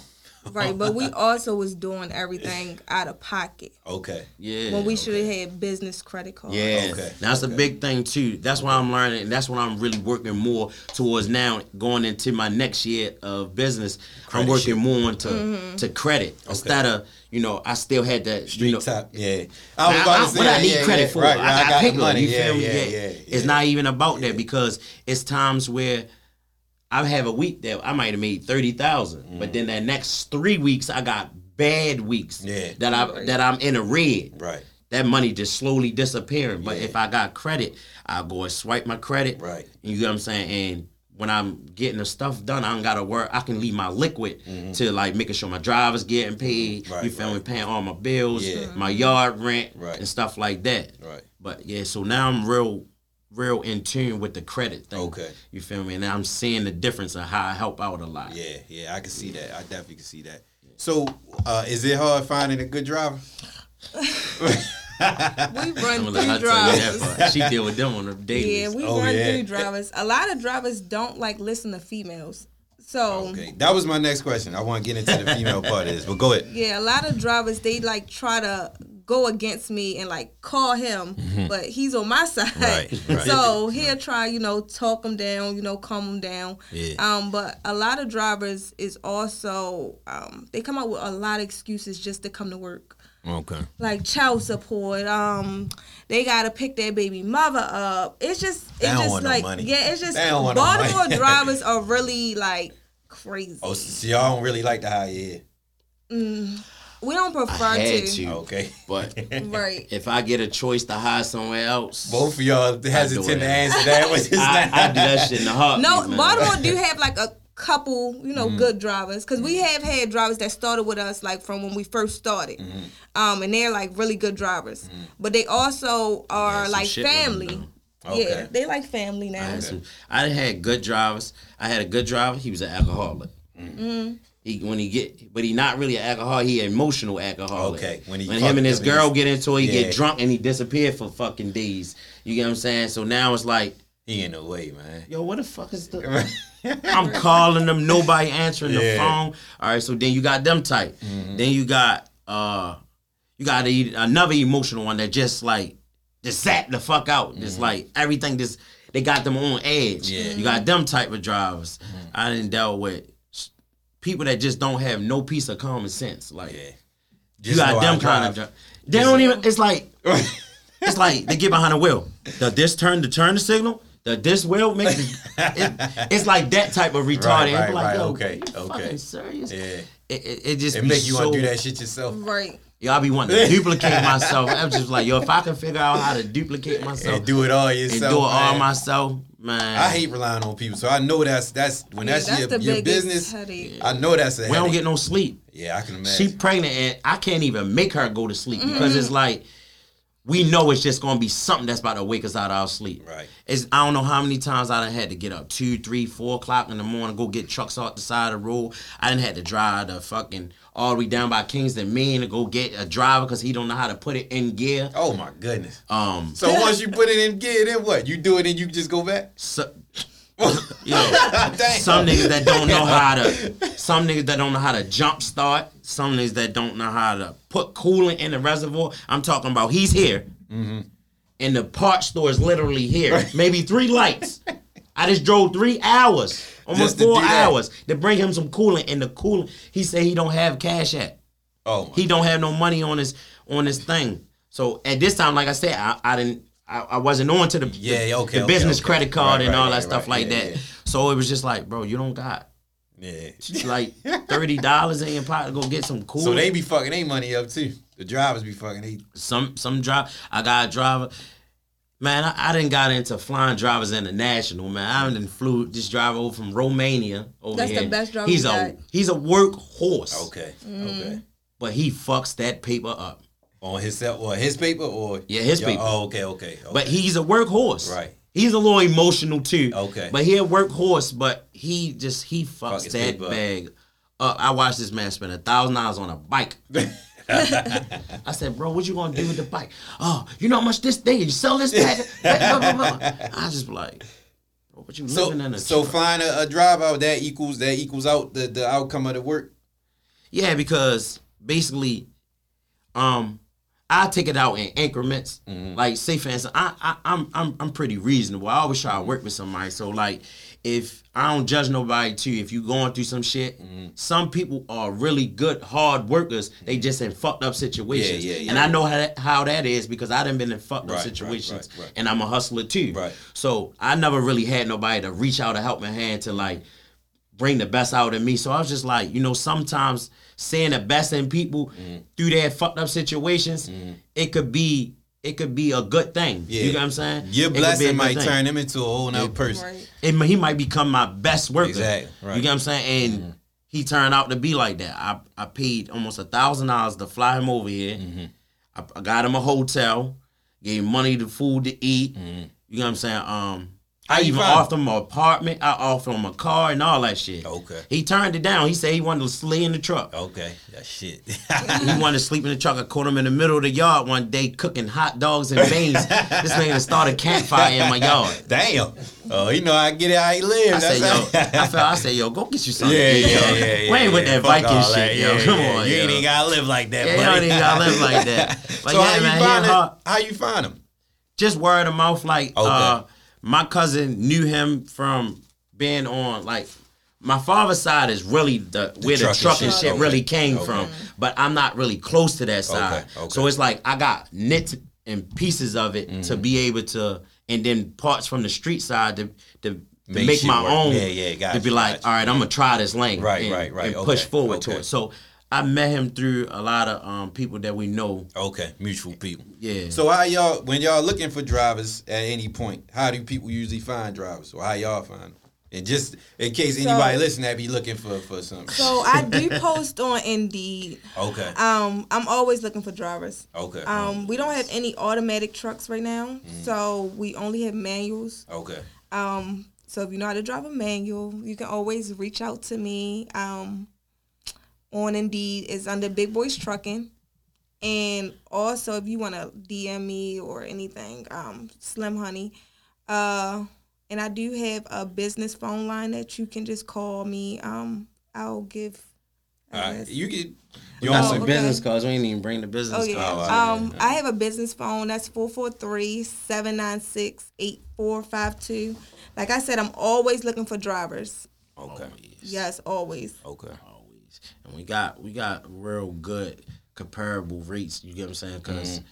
Right, but we also was doing everything out of pocket Okay. Yeah. when we should have had business credit cards. Yeah, Okay, that's okay. a big thing too. That's what I'm learning. That's what I'm really working more towards now. Going into my next year of business, Credit I'm working shit. more into Mm-hmm. to credit instead of you know I still had that Street you know, top. Yeah. I, I was about I- to say what I need yeah, credit yeah. for. Right, I, right. I, got pick the her, money. You Yeah, feel me? yeah, Yeah, yeah, It's yeah. not even about that because it's times where I have a week that I might have made thirty but then that next three weeks I got bad weeks. Mm. Yeah. That I that I'm in a red. Right. That money just slowly disappearing. But Yeah. if I got credit, I'll go and swipe my credit. Right. You get what I'm saying? And when I'm getting the stuff done, I don't gotta work. I can leave my liquid to like making sure my driver's getting paid. Mm-hmm. Right, you feel me? Paying all my bills, Yeah. my yard rent, Right. and stuff like that. Right. But yeah, so now I'm real, real in tune with the credit thing. Okay. You feel me? And I'm seeing the difference of how I help out a lot. Yeah, yeah, I can see that. I definitely can see that. So, uh, is it hard finding a good driver? We run gonna let her three tell you that drivers. She deal with them on a daily. Yeah, we Oh, run yeah. three drivers. A lot of drivers don't like listen to females. So Okay, that was my next question. I want to get into the female part of this, but go ahead. yeah, a lot of drivers they like try to go against me and like call him, but he's on my side. Mm-hmm. Right, right. So he'll try, you know, talk him down, you know, calm him down. Yeah. Um, but a lot of drivers is also um, they come up with a lot of excuses just to come to work. Okay. Like child support, um, they gotta pick their baby mother up. It's just, it's just want no like, yeah, it's just They no Baltimore drivers are really like crazy. Oh, so y'all don't really like the high head. we don't prefer I had to. to, Okay. but Right. if I get a choice to hire somewhere else, Both of y'all hesitant it. to answer that. Which is I, not- I do that shit in the heart. No, man. Baltimore do have like a couple, you Mm. know, good drivers because we have had drivers that started with us like from when we first started, Mm-hmm. um, and they're like really good drivers. But they also are some like shit them, family. Though. Yeah, they like family I now. had, some, I had good drivers. I had a good driver. He was an alcoholic. Mm. He when he get, but he not really an alcoholic. He an emotional alcoholic. Okay, when he When, him and his up, girl he's- get into it, he Yeah. get drunk and he disappeared for fucking days. You get what I'm saying? So now it's like, he in the way, man. yo, what the fuck is the? I'm calling them, nobody answering the phone. All right, so then you got them type. Then you got uh, you got a, another emotional one that just like just sat the fuck out. Just mm-hmm. like everything just they got them on edge. Yeah. You got them type of drivers. Mm-hmm. I didn't deal with people that just don't have no piece of common sense. Like Yeah. you got them kind of drive. dri- They don't even. It's like it's like they get behind the wheel. The this turn to turn the signal. The this wheel make the, it, it's like that type of retarded. Right, right, like, right, yo, okay, you okay. fucking serious? Yeah. It, it, it just It be make you so, want to do that shit yourself. Right. Yo, I be wanting to duplicate myself. I'm just like, yo, if I can figure out how to duplicate myself And do it all and yourself. do it all man. myself, man. I hate relying on people, so I know that's that's when Yeah, that's, that's your, the your business. headache. I know that's a we don't get no sleep. Yeah, I can imagine. She pregnant and I can't even make her go to sleep because mm-hmm. it's like we know it's just gonna be something that's about to wake us out of our sleep. Right. It's I don't know how many times I done had to get up two, three, four o'clock in the morning, go get trucks off the side of the road. I didn't had to drive the fucking all the way down by Kingston, Maine to go get a driver because he don't know how to put it in gear. oh my goodness. Um, So once you put it in gear, then what? You do it and you just go back? so, yo, some niggas that don't know how to some niggas that don't know how to jump start some niggas that don't know how to put coolant in the reservoir i'm talking about he's here. Mm-hmm. And the part store is literally here. Maybe three lights. I just drove three hours almost to four that. hours to bring him some coolant. And the coolant he said he don't have cash at. Oh he don't have no money on his on his thing. So at this time, like I said, I, I didn't I, I wasn't on to the Yeah, the, okay, the okay, business okay. credit card Right, and right, all that right, stuff right. like Yeah, that. yeah. So it was just like, bro, you don't got Yeah. like thirty dollars in your pocket to go get some cool. So they be fucking their money up too. The drivers be fucking they some some drive. I got a driver. Man, I, I didn't got into flying drivers international. Man, I done flew this driver over from Romania over That's the best driver He's a got. he's a workhorse. Okay. Mm-hmm. Okay. but he fucks that paper up. On his cell or his paper or Yeah, his paper. Oh, okay, okay. okay. But he's a workhorse. Right. He's a little emotional too. Okay. But he a workhorse, but he just he Fuck fucks his that bag up. I watched this man spend a thousand dollars on a bike. I said, bro, what you gonna do with the bike? Oh, you know how much this thing? You sell this bag? blah, blah, blah. I just be like, bro, what you so living in a so truck? find a, a drive out that equals that equals out the, the outcome of the work. Yeah, because basically, um, I take it out in increments. Mm-hmm. Like, say for instance, I, I I'm I'm I'm pretty reasonable. I always try to work with somebody. So like, if I don't judge nobody too, if you going through some shit, mm-hmm. some people are really good hard workers. They mm-hmm. just in fucked up situations. Yeah, yeah, And. I know how that, how that is because I done been in fucked Right, up situations, right, right. and I'm a hustler too. Right. So I never really had nobody to reach out a helping hand to like bring the best out of me. So I was just like, you know, sometimes seeing the best in people Mm-hmm. through their fucked up situations, it could be it could be a good thing. Yeah. You know what I'm saying? Your It could be a blessing might thing. turn him into a whole nother person. Right. It, he might become my best worker. Exactly, right. Mm-hmm. You know what I'm saying? And he turned out to be like that. I, I paid almost a thousand dollars to fly him over here. Mm-hmm. I, I got him a hotel, gave him money to food to eat. Mm-hmm. You know what I'm saying? Um, I even offered him an apartment. I offered him a car and all that shit. Okay. He turned it down. He said he wanted to sleep in the truck. Okay, that shit. He wanted to sleep in the truck. I caught him in the middle of the yard one day cooking hot dogs and beans. this nigga started a campfire in my yard. Damn. Oh, you know I get it how he live. I said, yo, I felt, I said, yo, go get you something. Yeah, yeah, yo. yeah, yeah. We ain't with that Viking shit, that. yo. Yeah, Come yeah. on, You yo. ain't even gotta live like that, Yeah, you buddy. don't even gotta live like that. But so yeah, how you man, he find it? How you find him? Just word of mouth. Like, Okay. uh, my cousin knew him from being on like. My father's side is really the, where the trucking shit. shit, Okay. really came Okay. from, but I'm not really close to that side. okay. So it's like I got knit and pieces of it to Mm-hmm. be able to, and then parts from the street side to to, to Make my work. own. Yeah, yeah, got to be like, all right, I'm gonna try this lane, Right, and, right, right, and push okay, forward to it. So I met him through a lot of um, people that we know. Okay, mutual people. Yeah. So how y'all when y'all looking for drivers at any point? How do people usually find drivers, or how y'all find them? And just in case So- anybody listening that be looking for for something. So I do post on Indeed. okay. Um, I'm always looking for drivers. Okay. Um, we don't have any automatic trucks right now, Mm-hmm. so we only have manuals. okay. Um, so if you know how to drive a manual, you can always reach out to me. Um, on Indeed is under Big Boys Trucking, and also if you want to DM me or anything, um, Slim Honey. Uh, and I do have a business phone line that you can just call me. Um, I'll give. I All right. guess. You get you got Oh, some okay. business cards. We ain't even bring the business Oh yeah. cards. um, I have a business phone that's 443-796-8452. Like I said, I'm always looking for drivers. okay. Yes, always. Okay. Always. And we got we got real good comparable rates. You get what I'm saying? Because Mm-hmm.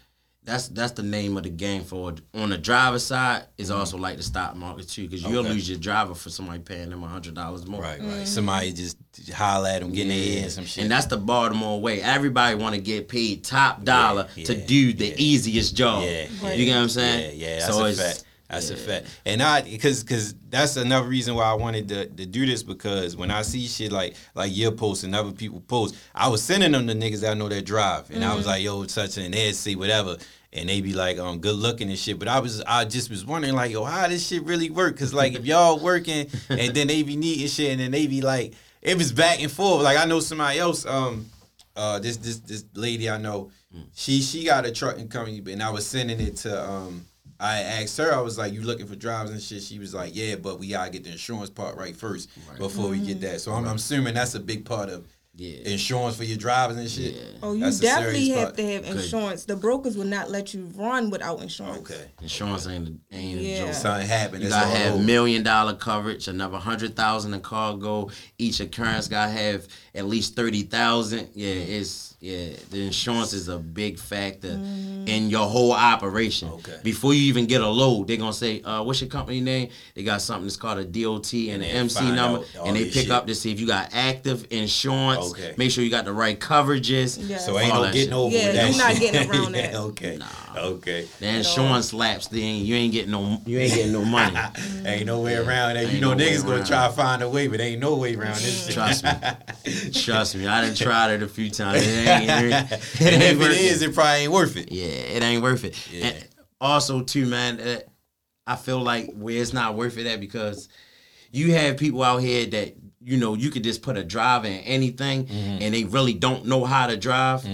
that's that's the name of the game for on the driver side is also like the stock market too. Because you'll Mm-hmm. Okay. lose your driver for somebody paying them hundred dollars more. Right, right. Somebody just holler at them, getting their head and some shit. And that's the Baltimore way. Everybody want to get paid top dollar to yeah, do the yeah. easiest job. Yeah, You get what I'm saying? Yeah, yeah, that's So a it's- fact. That's a fact. And I, because, because that's another reason why I wanted to, to do this because when I see shit like like your post and other people post, I was sending them to niggas that I know that drive, and I was like, yo, such and they'd whatever, and they be like, um, good looking and shit. But I was, I just was wondering like, yo, how this shit really work? Cause like if y'all working and then they be needing shit, and then they be like, it was back and forth. Like I know somebody else, um, uh, this this this lady I know, she she got a trucking company, and I was sending it to um. I asked her, I was like, "You looking for drivers and shit?" She was like, "Yeah, but we gotta get the insurance part right first before we get that." So I'm, I'm assuming that's a big part of Yeah. insurance for your drivers and shit. Oh, you That's definitely have part. to have insurance. The brokers will not let you run without insurance. Okay, Insurance ain't a, ain't a joke. something happened. You gotta have over. million dollar coverage, another hundred thousand in cargo. Each occurrence gotta have at least thirty thousand. Yeah, it's yeah. The insurance is a big factor in your whole operation. Okay. Before you even get a load, they're gonna say, uh, "What's your company name?" They got something that's called a DOT and, And an then MC find number, and they pick shit. up to see if you got active insurance. insurance. Okay. Make sure you got the right coverages. Yeah. So ain't no getting shit. over Yeah, with that you're not shit. getting around Yeah, that. Okay. Okay. The insurance lapse, then you ain't getting no you ain't getting no money. Ain't no way around that. You know no niggas gonna try to find a way, but ain't no way around this. Trust me. Trust me. I done tried it a few times. It ain't, it ain't, it and ain't if it it probably ain't worth it. Yeah, it ain't worth it. Yeah. And also, too, man, uh, I feel like where it's not worth it at because you have people out here that you know you could just put a drive in anything, Mm-hmm. and they really don't know how to drive.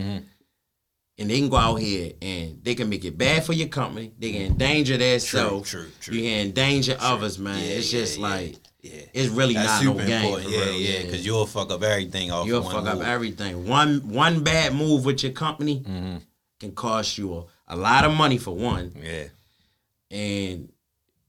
And they can go out here and they can make it bad for your company. They can endanger themselves. true, true. You can endanger others, man. Yeah, it's yeah, just yeah, like yeah. it's really That's not no game. important. Yeah, real, yeah, because you'll fuck up everything off. You'll one fuck up everything. One one bad move with your company Mm-hmm. can cost you a, a lot of money for one, Yeah. and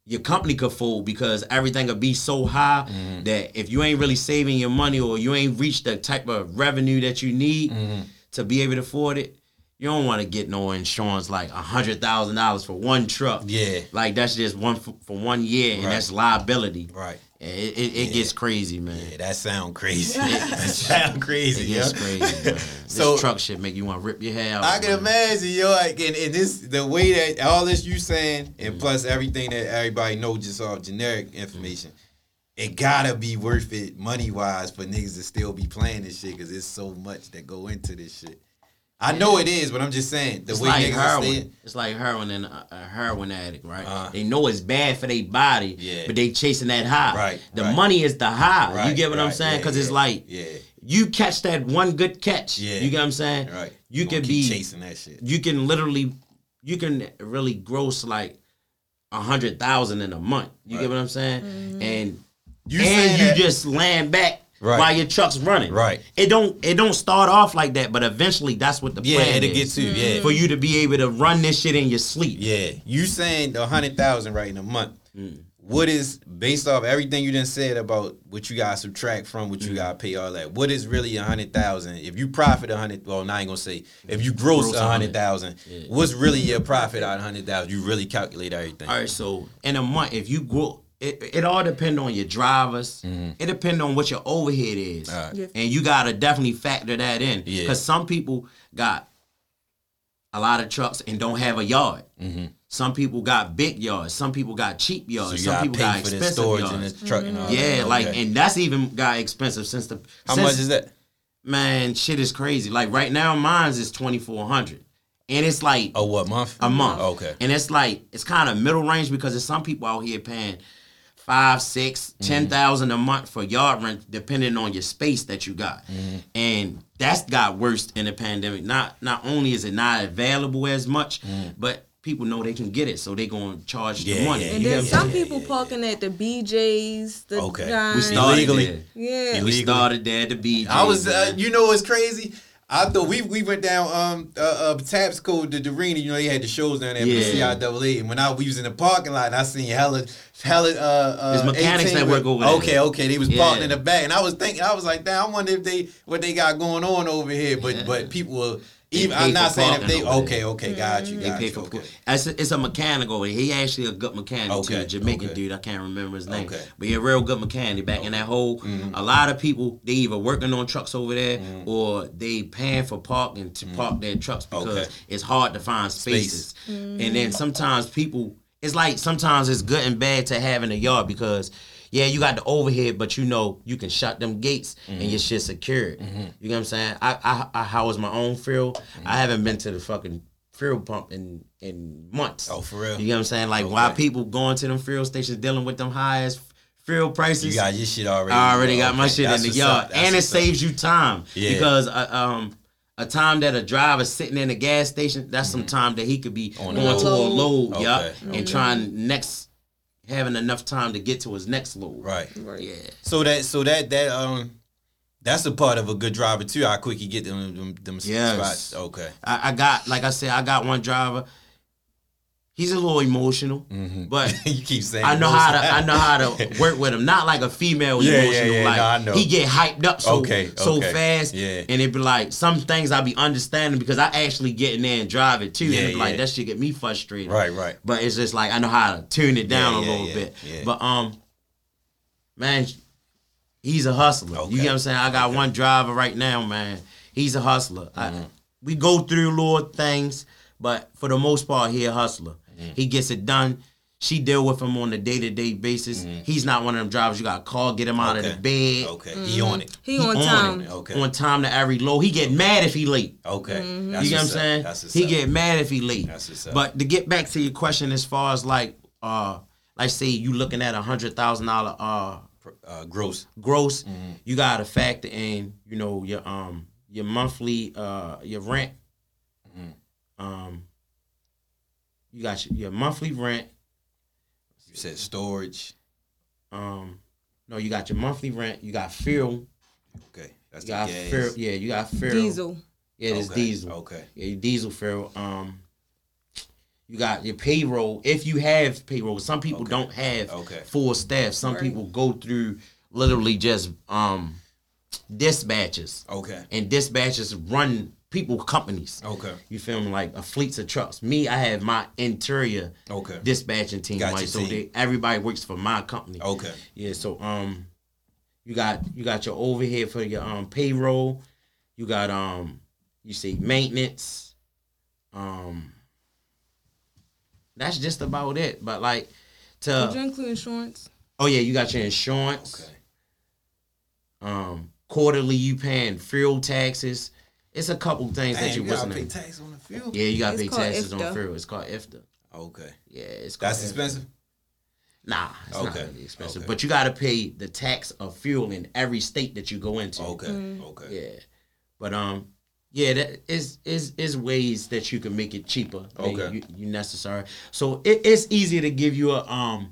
your company could fold because everything will be so high Mm-hmm. that if you ain't really saving your money or you ain't reached the type of revenue that you need Mm-hmm. to be able to afford it, you don't want to get no insurance like a hundred thousand dollars for one truck. Yeah. like that's just one for, for one year, and Right. that's liability. Right. And It, it, it gets crazy, man. Yeah, that sound crazy. that sound crazy. It gets yeah. crazy, man. So- this truck shit make you want to rip your hair out. I can man. imagine, yo, like, and, and this the way that all this you saying, and mm. plus everything that everybody know just off generic information, it gotta be worth it money wise for niggas to still be playing this shit because there's so much that go into this shit. I know it is, but I'm just saying the It's way like niggas are heroin. It's like heroin and a, a heroin addict, right? Uh-huh. they know it's bad for their body, Yeah. but they chasing that high. Right, The right. money is the high. you get what I'm right, saying? yeah, Because it's like yeah. you catch that one good catch. Yeah. You get what I'm saying? Right. You Gonna can keep be chasing that shit. You can literally, you can really gross like a hundred thousand in a month. You get what I'm saying? And You and you that- just land back. Right. While your truck's running, Right. It don't it don't start off like that, but eventually that's what the Yeah, plan it'll is get to yeah. for you to be able to run this shit in your sleep. Yeah, you saying the hundred thousand right in a month? Mm. What is based off everything you just said about what you got to subtract from what you Mm. got to pay all that? What is really a hundred thousand? If you profit a hundred, well, now I ain't gonna say if you gross Gross a a hundred thousand, what's really your profit out of hundred thousand? You really calculate everything. All right, so in a month, if you grow, it, it all depend on your drivers. It depend on what your overhead is, Mm-hmm. All right. Yeah. and you gotta definitely factor that in. Yeah. Because some people got a lot of trucks and don't have a yard. Some people got big yards. Some people got cheap Mm-hmm. So yards. you some people pay got for expensive storage yards. and the truck and all yeah, that. like Okay. and that's even got expensive since the how since- much is that? Man, shit is crazy. Like right now, mine's is twenty four hundred, and it's like Oh, what month? a month. Okay. And it's like it's kind of middle range because there's some people out here paying five, six, Mm-hmm. ten thousand a month for yard rent, depending on your space that you got. Mm-hmm. And that's got worse in the pandemic. Not not only is it not available as much, but people know they can get it, so they gonna charge. Yeah, the money. yeah, And You then get some saying? people parking at the BJ's, the Okay. We guys. we started Illegally. there. Yeah. We Illegally. started there to be. I was, uh, you know, it's crazy. I thought we we went down um uh, uh Taps Code to Dorina, you know they had the shows down there for Yeah. the CIAA, and when I we was in the parking lot, and I seen hella hella uh, uh There's mechanics that work over there. Okay, okay, they was Yeah. parking in the back, and I was thinking, I was like, damn, I wonder if they what they got going on over here, but Yeah. but people were even. I'm not saying if they over okay, there. okay, got you, They got pay you, for okay. it's a, it's a mechanic over. He actually a good mechanic too, Okay, a Jamaican okay. dude. I can't remember his name, Okay. but he a real good mechanic. Back in that hole, Mm-hmm. a lot of people they either working on trucks over there or they paying for parking to park their trucks because Mm-hmm. Okay. it's hard to find spaces. And then sometimes people, it's like sometimes it's good and bad to have in a yard because. Yeah, you got the overhead, but you know you can shut them gates and Mm-hmm. your shit secured. You know what I'm saying? I I, I house my own fuel. Mm-hmm. I haven't been to the fucking fuel pump in in months. Oh, for real? You know what I'm saying? Like why people going to them fuel stations dealing with them high ass fuel prices? You got your shit already. I already got my Okay, shit in the yard, and it what's up. saves you time Yeah. because uh, um. A time that a driver sitting in a gas station, that's some time that he could be Mm-hmm. On going to a load. load, Okay, yeah, okay. and trying next, having enough time to get to his next load. Right. Right. Yeah. So that so that that um that's a part of a good driver too. How quick you get them them, them Yes. spots. Okay. I, I got, like I said, I got one driver. He's a little emotional, but you keep saying I know how to I know how to work with him. Not like a female Yeah, yeah, emotional. yeah, like no, I know. he get hyped up so Okay, so okay, fast. yeah. And it be like some things I be understanding because I actually get in there and drive it too. Yeah, and it be like that shit get me frustrated. Right, right. But it's just like I know how to tune it down Yeah, a yeah, little yeah, bit. yeah. But um man He's a hustler. Okay. You get what I'm saying? I got one driver right now, man. He's a hustler. I, we go through little things, but for the most part, he a hustler. He gets it done. She deal with him on a day to day basis. He's not one of them drivers you got to call, get him out of the bed. Okay, he on it. He, on time. it. Okay. On time to every low. He get mad if he late. Okay, That's you get what I'm saying? That's what's He up. get mad if he late. That's what's up. But to get back to your question, as far as like, uh, like say you looking at a hundred thousand dollar uh uh, gross. gross, Mm-hmm. you gotta factor in, you know, your um your monthly uh your rent. Mm-hmm. Um, you got your, your monthly rent. You said storage. Um, no, you got your monthly rent. You got fuel. Okay, that's You the got gas. fuel. Yeah, you got fuel. Diesel. Yeah, it's Okay, diesel. Okay. Yeah, your diesel fuel. Um, you got your payroll. If you have payroll, some people Okay. don't have Okay. full staff. Some Right. people go through literally just um dispatches, Okay. and dispatches run people companies. Okay. You feel me? Like a fleets of trucks. Me, I have my interior Okay. dispatching team. Got like your so, team. they everybody works for my company. Okay. Yeah, so um you got you got your overhead for your um payroll. You got um you see maintenance. Um that's just about it. But like to Did you include insurance? oh yeah, you got your insurance. Okay. Um quarterly you paying fuel taxes. It's a couple things Damn, that you you gotta wasn't pay in. tax on the fuel. Yeah, you gotta It's pay called taxes on IFTA. fuel. It's called IFTA. Okay. Yeah, it's called That's IFTA. expensive. Nah, it's not really expensive. Okay. But you gotta pay the tax of fuel in every state that you go into. Okay. Okay. Yeah, but um, yeah, that is is is ways that you can make it cheaper. Okay. you, you necessary. So it, it's easier to give you a um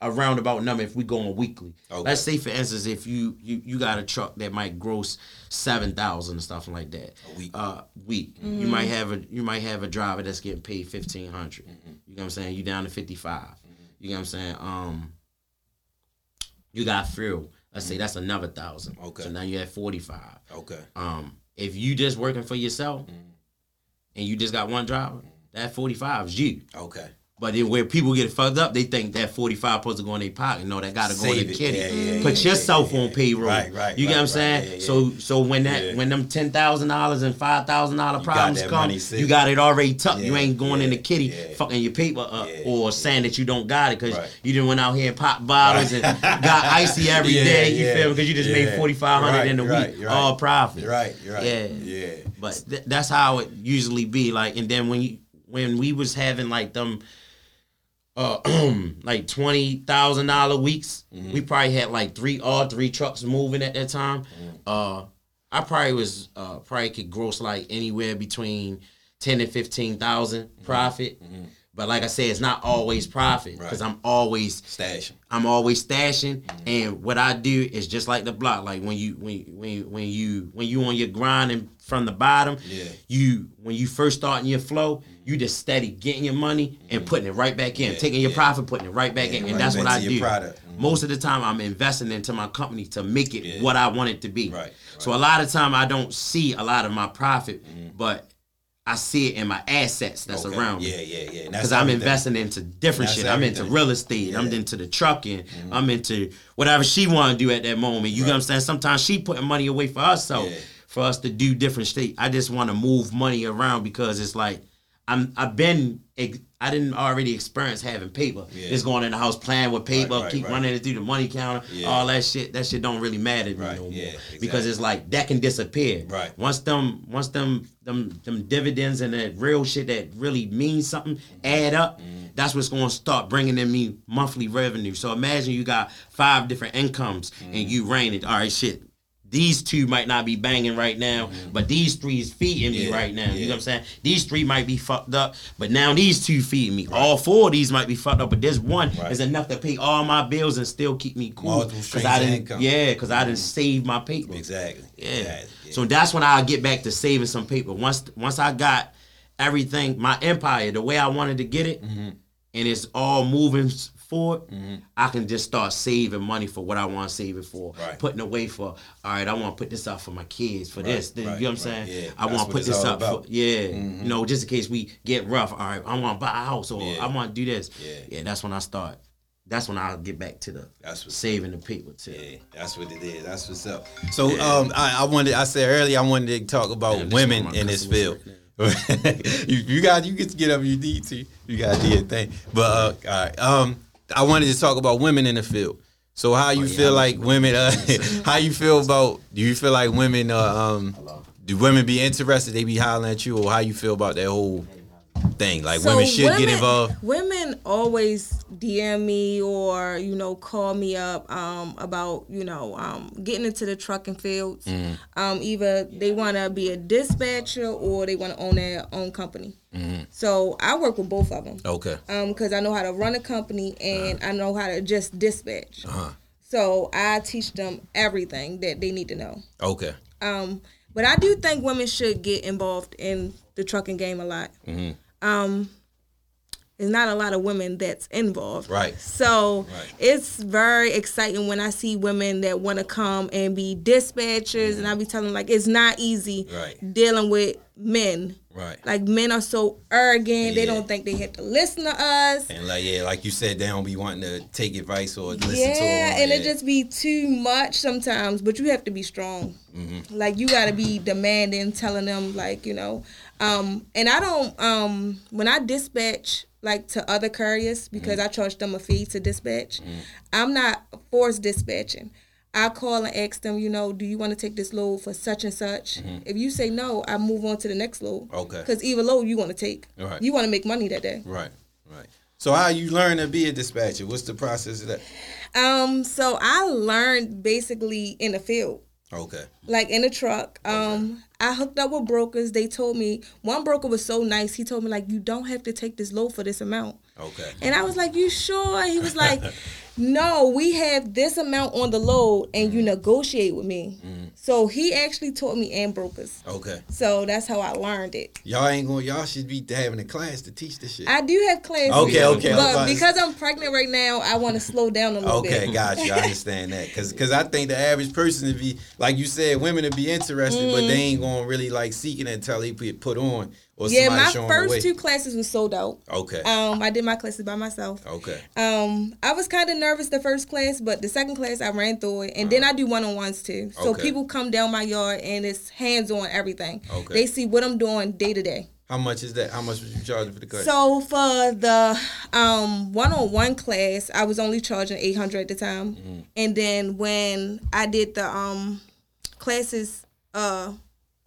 a roundabout number if we go on weekly. Okay. Let's say for instance, if you you you got a truck that might gross seven thousand and stuff like that A week. uh week. You might have a you might have a driver that's getting paid fifteen You know what I'm saying? You down to fifty You know what I'm saying? Um, you got fuel. Let's say that's another thousand. Okay. So now you're at forty five. Okay. Um, if you just working for yourself and you just got one driver, that forty five is you. Okay. But then where people get fucked up, they think that forty five supposed to go in their pocket. No, that got to go in the kitty. Yeah, yeah, Put yeah, yourself on payroll. Right, right, You get right, what I'm saying? So so when that when them ten thousand dollars and five thousand dollar problems come, you got it already tucked. you ain't going in the kitty fucking your paper up or saying that you don't got it because Right. you didn't went out here and pop bottles Right. and got icy every day. You feel me? Because you just made forty five hundred in a week, all profit. Right. Right. Yeah. Yeah. But th- that's how it usually be. Like, and then when you when we was having like them, uh, like twenty thousand dollar weeks, Mm-hmm. we probably had like three all three trucks moving at that time. Mm-hmm. Uh, I probably was uh probably could gross like anywhere between ten and fifteen thousand profit. But like I said, it's not always profit because Mm-hmm. Right. I'm always stashing. I'm always stashing, Mm-hmm. and what I do is just like the block. Like when you when when when you when you on your grind and from the bottom, Yeah. you when you first starting your flow, you just steady getting your money and putting it right back in, Yeah, taking your yeah. profit, putting it right back Yeah, in, and right that's what I do. Mhm. Most of the time, I'm investing into my company to make it what I want it to be. Right, So a lot of time, I don't see a lot of my profit, Mm-hmm. but I see it in my assets that's Okay. around me Yeah, yeah, yeah. Because I'm investing into different shit. I'm into real estate. I'm Mm-hmm. into the trucking. I'm into whatever she want to do at that moment. You know what I'm saying? Sometimes she putting money away for herself, Yeah. for us to do different shit. I just want to move money around because it's like I'm. I've been. ex- I didn't already experience having paper. Yeah. Just going in the house playing with paper, Right, right, keep right. running it through the money counter, Yeah. all that shit. That shit don't really matter to me no more yeah, because it's like that can disappear. Right. Once them, once them, them, them dividends and that real shit that really means something add up. Mm-hmm. That's what's going to start bringing in me monthly revenue. So imagine you got five different incomes Mm-hmm. and you ran it. All right, shit. These two might not be banging right now, but these three is feeding me Mm-hmm. Yeah, right now. You know what I'm saying? These three might be fucked up, but now these two feeding me. All four of these might be fucked up, but this one Right. is enough to pay all my bills and still keep me cool. Multiple Cause streams I didn't, income. yeah, because I didn't save my paper. Exactly. Yeah. Exactly. Yeah. So that's when I get back to saving some paper. Once once I got everything, my empire, the way I wanted to get it, Mm-hmm. and it's all moving s- forward, I can just start saving money for what I want to save it for. Right. Putting away for, all right, I want to put this up for my kids, for this. right, you know what I'm right. saying? Yeah, I want to put this up for, about. Mm-hmm. yeah, you know, just in case we get rough. All right, I want to buy a house or Yeah. I want to do this. Yeah. yeah, that's when I start that's when I'll get back to the That's what's saving the people too. Yeah, that's what it is. That's what's up. So, um, I, I wanted. I said earlier, I wanted to talk about women one of my in this field. you, you got you get to get up you need to. You got to do your thing. But uh, all right. Um, I wanted to talk about women in the field. So how you Oh, yeah, feel like women? Uh, how you feel about? Do you feel like women? Uh, um, do women be interested? They be hollering at you, or how you feel about that whole thing? Like So women should get involved. Women always DM me or you know call me up um, about you know um, getting into the trucking fields. Mm-hmm. Um, either they want to be a dispatcher or they want to own their own company. Mm-hmm. So I work with both of them Okay. because I know how to run a company and I know how to just dispatch. Uh-huh. So I teach them everything that they need to know. Okay. Um, but I do think women should get involved in the trucking game a lot. Mm-hmm. Um, there's not a lot of women that's involved. Right. So Right. it's very exciting when I see women that want to come and be dispatchers, and I be telling them like it's not easy. Right. dealing with men. Right. Like men are so arrogant; they don't think they have to listen to us. And like yeah, like you said, they don't be wanting to take advice or listen to them. yeah, and it just be too much sometimes. But you have to be strong. Mm-hmm. Like you got to be demanding, telling them like you know. Um, and I don't um when I dispatch like to other couriers because I charge them a fee to dispatch. I'm not forced dispatching. I call and ask them, you know, do you want to take this load for such and such? If you say no, I move on to the next load. Okay. Because either load you want to take, Right. you want to make money that day. Right, right. So how you learn to be a dispatcher? What's the process of that? Um, so I learned basically in the field. Okay. like in the truck. Um, I hooked up with brokers. They told me one broker was so nice. He told me like, you don't have to take this load for this amount. Okay. And I was like, you sure? He was like, no, we have this amount on the load, and you mm-hmm. negotiate with me. Mm-hmm. So he actually taught me and brokers. Okay. So that's how I learned it. Y'all ain't going. Y'all should be having a class to teach this shit. I do have classes. Okay, okay, But because I'm pregnant right now, I want to slow down a little Okay, bit. got you. I understand that. Cause, cause I think the average person to be like you said, women to be interested, but mm-hmm. they ain't gonna really like seeking it until they get put on or. Yeah, my first two classes was sold out. Okay. Um, I did my classes by myself. okay. Um, I was kind of nervous the first class, but the second class I ran through it, and then I do one on ones too. So Okay. people come down my yard and it's hands on everything. Okay. They see what I'm doing day to day. How much is that? How much was you charging for the class? So for the um one on one class, I was only charging eight hundred at the time, Mm-hmm. and then when I did the um classes, uh,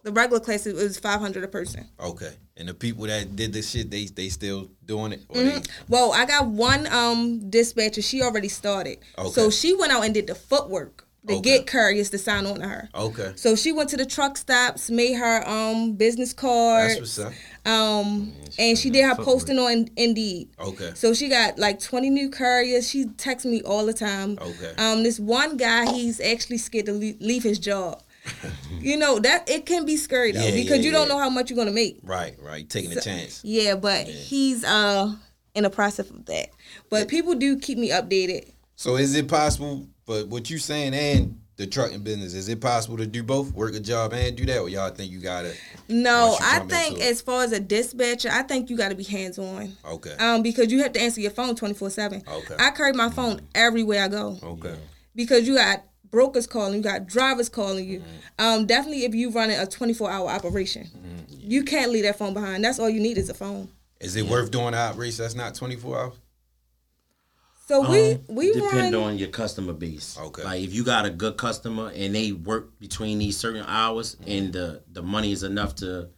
the regular classes, it was five hundred a person. okay. And the people that did this shit, they they still doing it? Mm-hmm. Well, I got one um dispatcher. She already started, Okay. so she went out and did the footwork to Okay. get couriers to sign on to her. okay. So she went to the truck stops, made her um business cards, That's what's up. um, and she did her posting on Indeed. Okay. So she got like 20 new couriers. She texts me all the time. Okay. Um, this one guy, he's actually scared to leave his job. you know that it can be scary though Yeah, because yeah, you don't yeah. know how much you're gonna make. Right, right. Taking a chance. Yeah, but he's uh in the process of that. But people do keep me updated. So is it possible? But what you're saying and the trucking business is it possible to do both, work a job and do that, or y'all think you gotta? No, you I think as far as a dispatcher, I think you got to be hands on. Okay. Um, because you have to answer your phone twenty four seven. Okay. I carry my phone everywhere I go Okay. because you got brokers calling, you got drivers calling you. Mm-hmm. Um, definitely if you running a twenty four hour operation, you can't leave that phone behind. That's all you need is a phone. Is it worth doing an race that's not twenty four hours? So we Um, we depend run. on your customer base. Okay. Like if you got a good customer and they work between these certain hours and the the money is enough to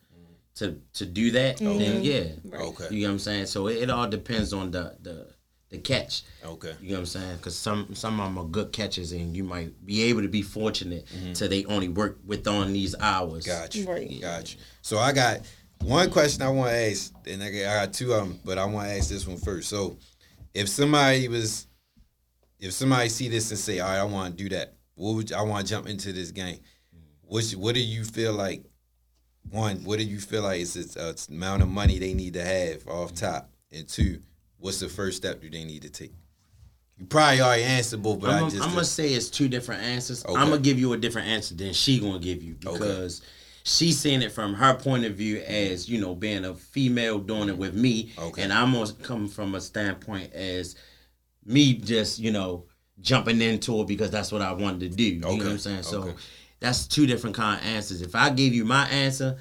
to to do that, then yeah. Okay. You know what I'm saying? So it, it all depends on the the the catch. Okay. You know what I'm saying? Because some some of them are good catches, and you might be able to be fortunate to they only work within these hours. Got you. Right. Got you. So I got one question I want to ask, and I got, I got two of them, but I want to ask this one first. So, if somebody was, if somebody see this and say, "All right, I want to do that," what would I want to jump into this game? What what do you feel like? One, what do you feel like is the uh, amount of money they need to have off top? And two, what's the first step do they need to take? You probably already answered both, but I'm, I just gonna say it's two different answers. Okay. I'm gonna give you a different answer than she gonna give you because she's seeing it from her point of view as you know being a female doing it with me, Okay. and I'm gonna come from a standpoint as me just you know jumping into it because that's what I wanted to do. You know what Okay, I'm saying? So okay. that's two different kind of answers. If I gave you my answer,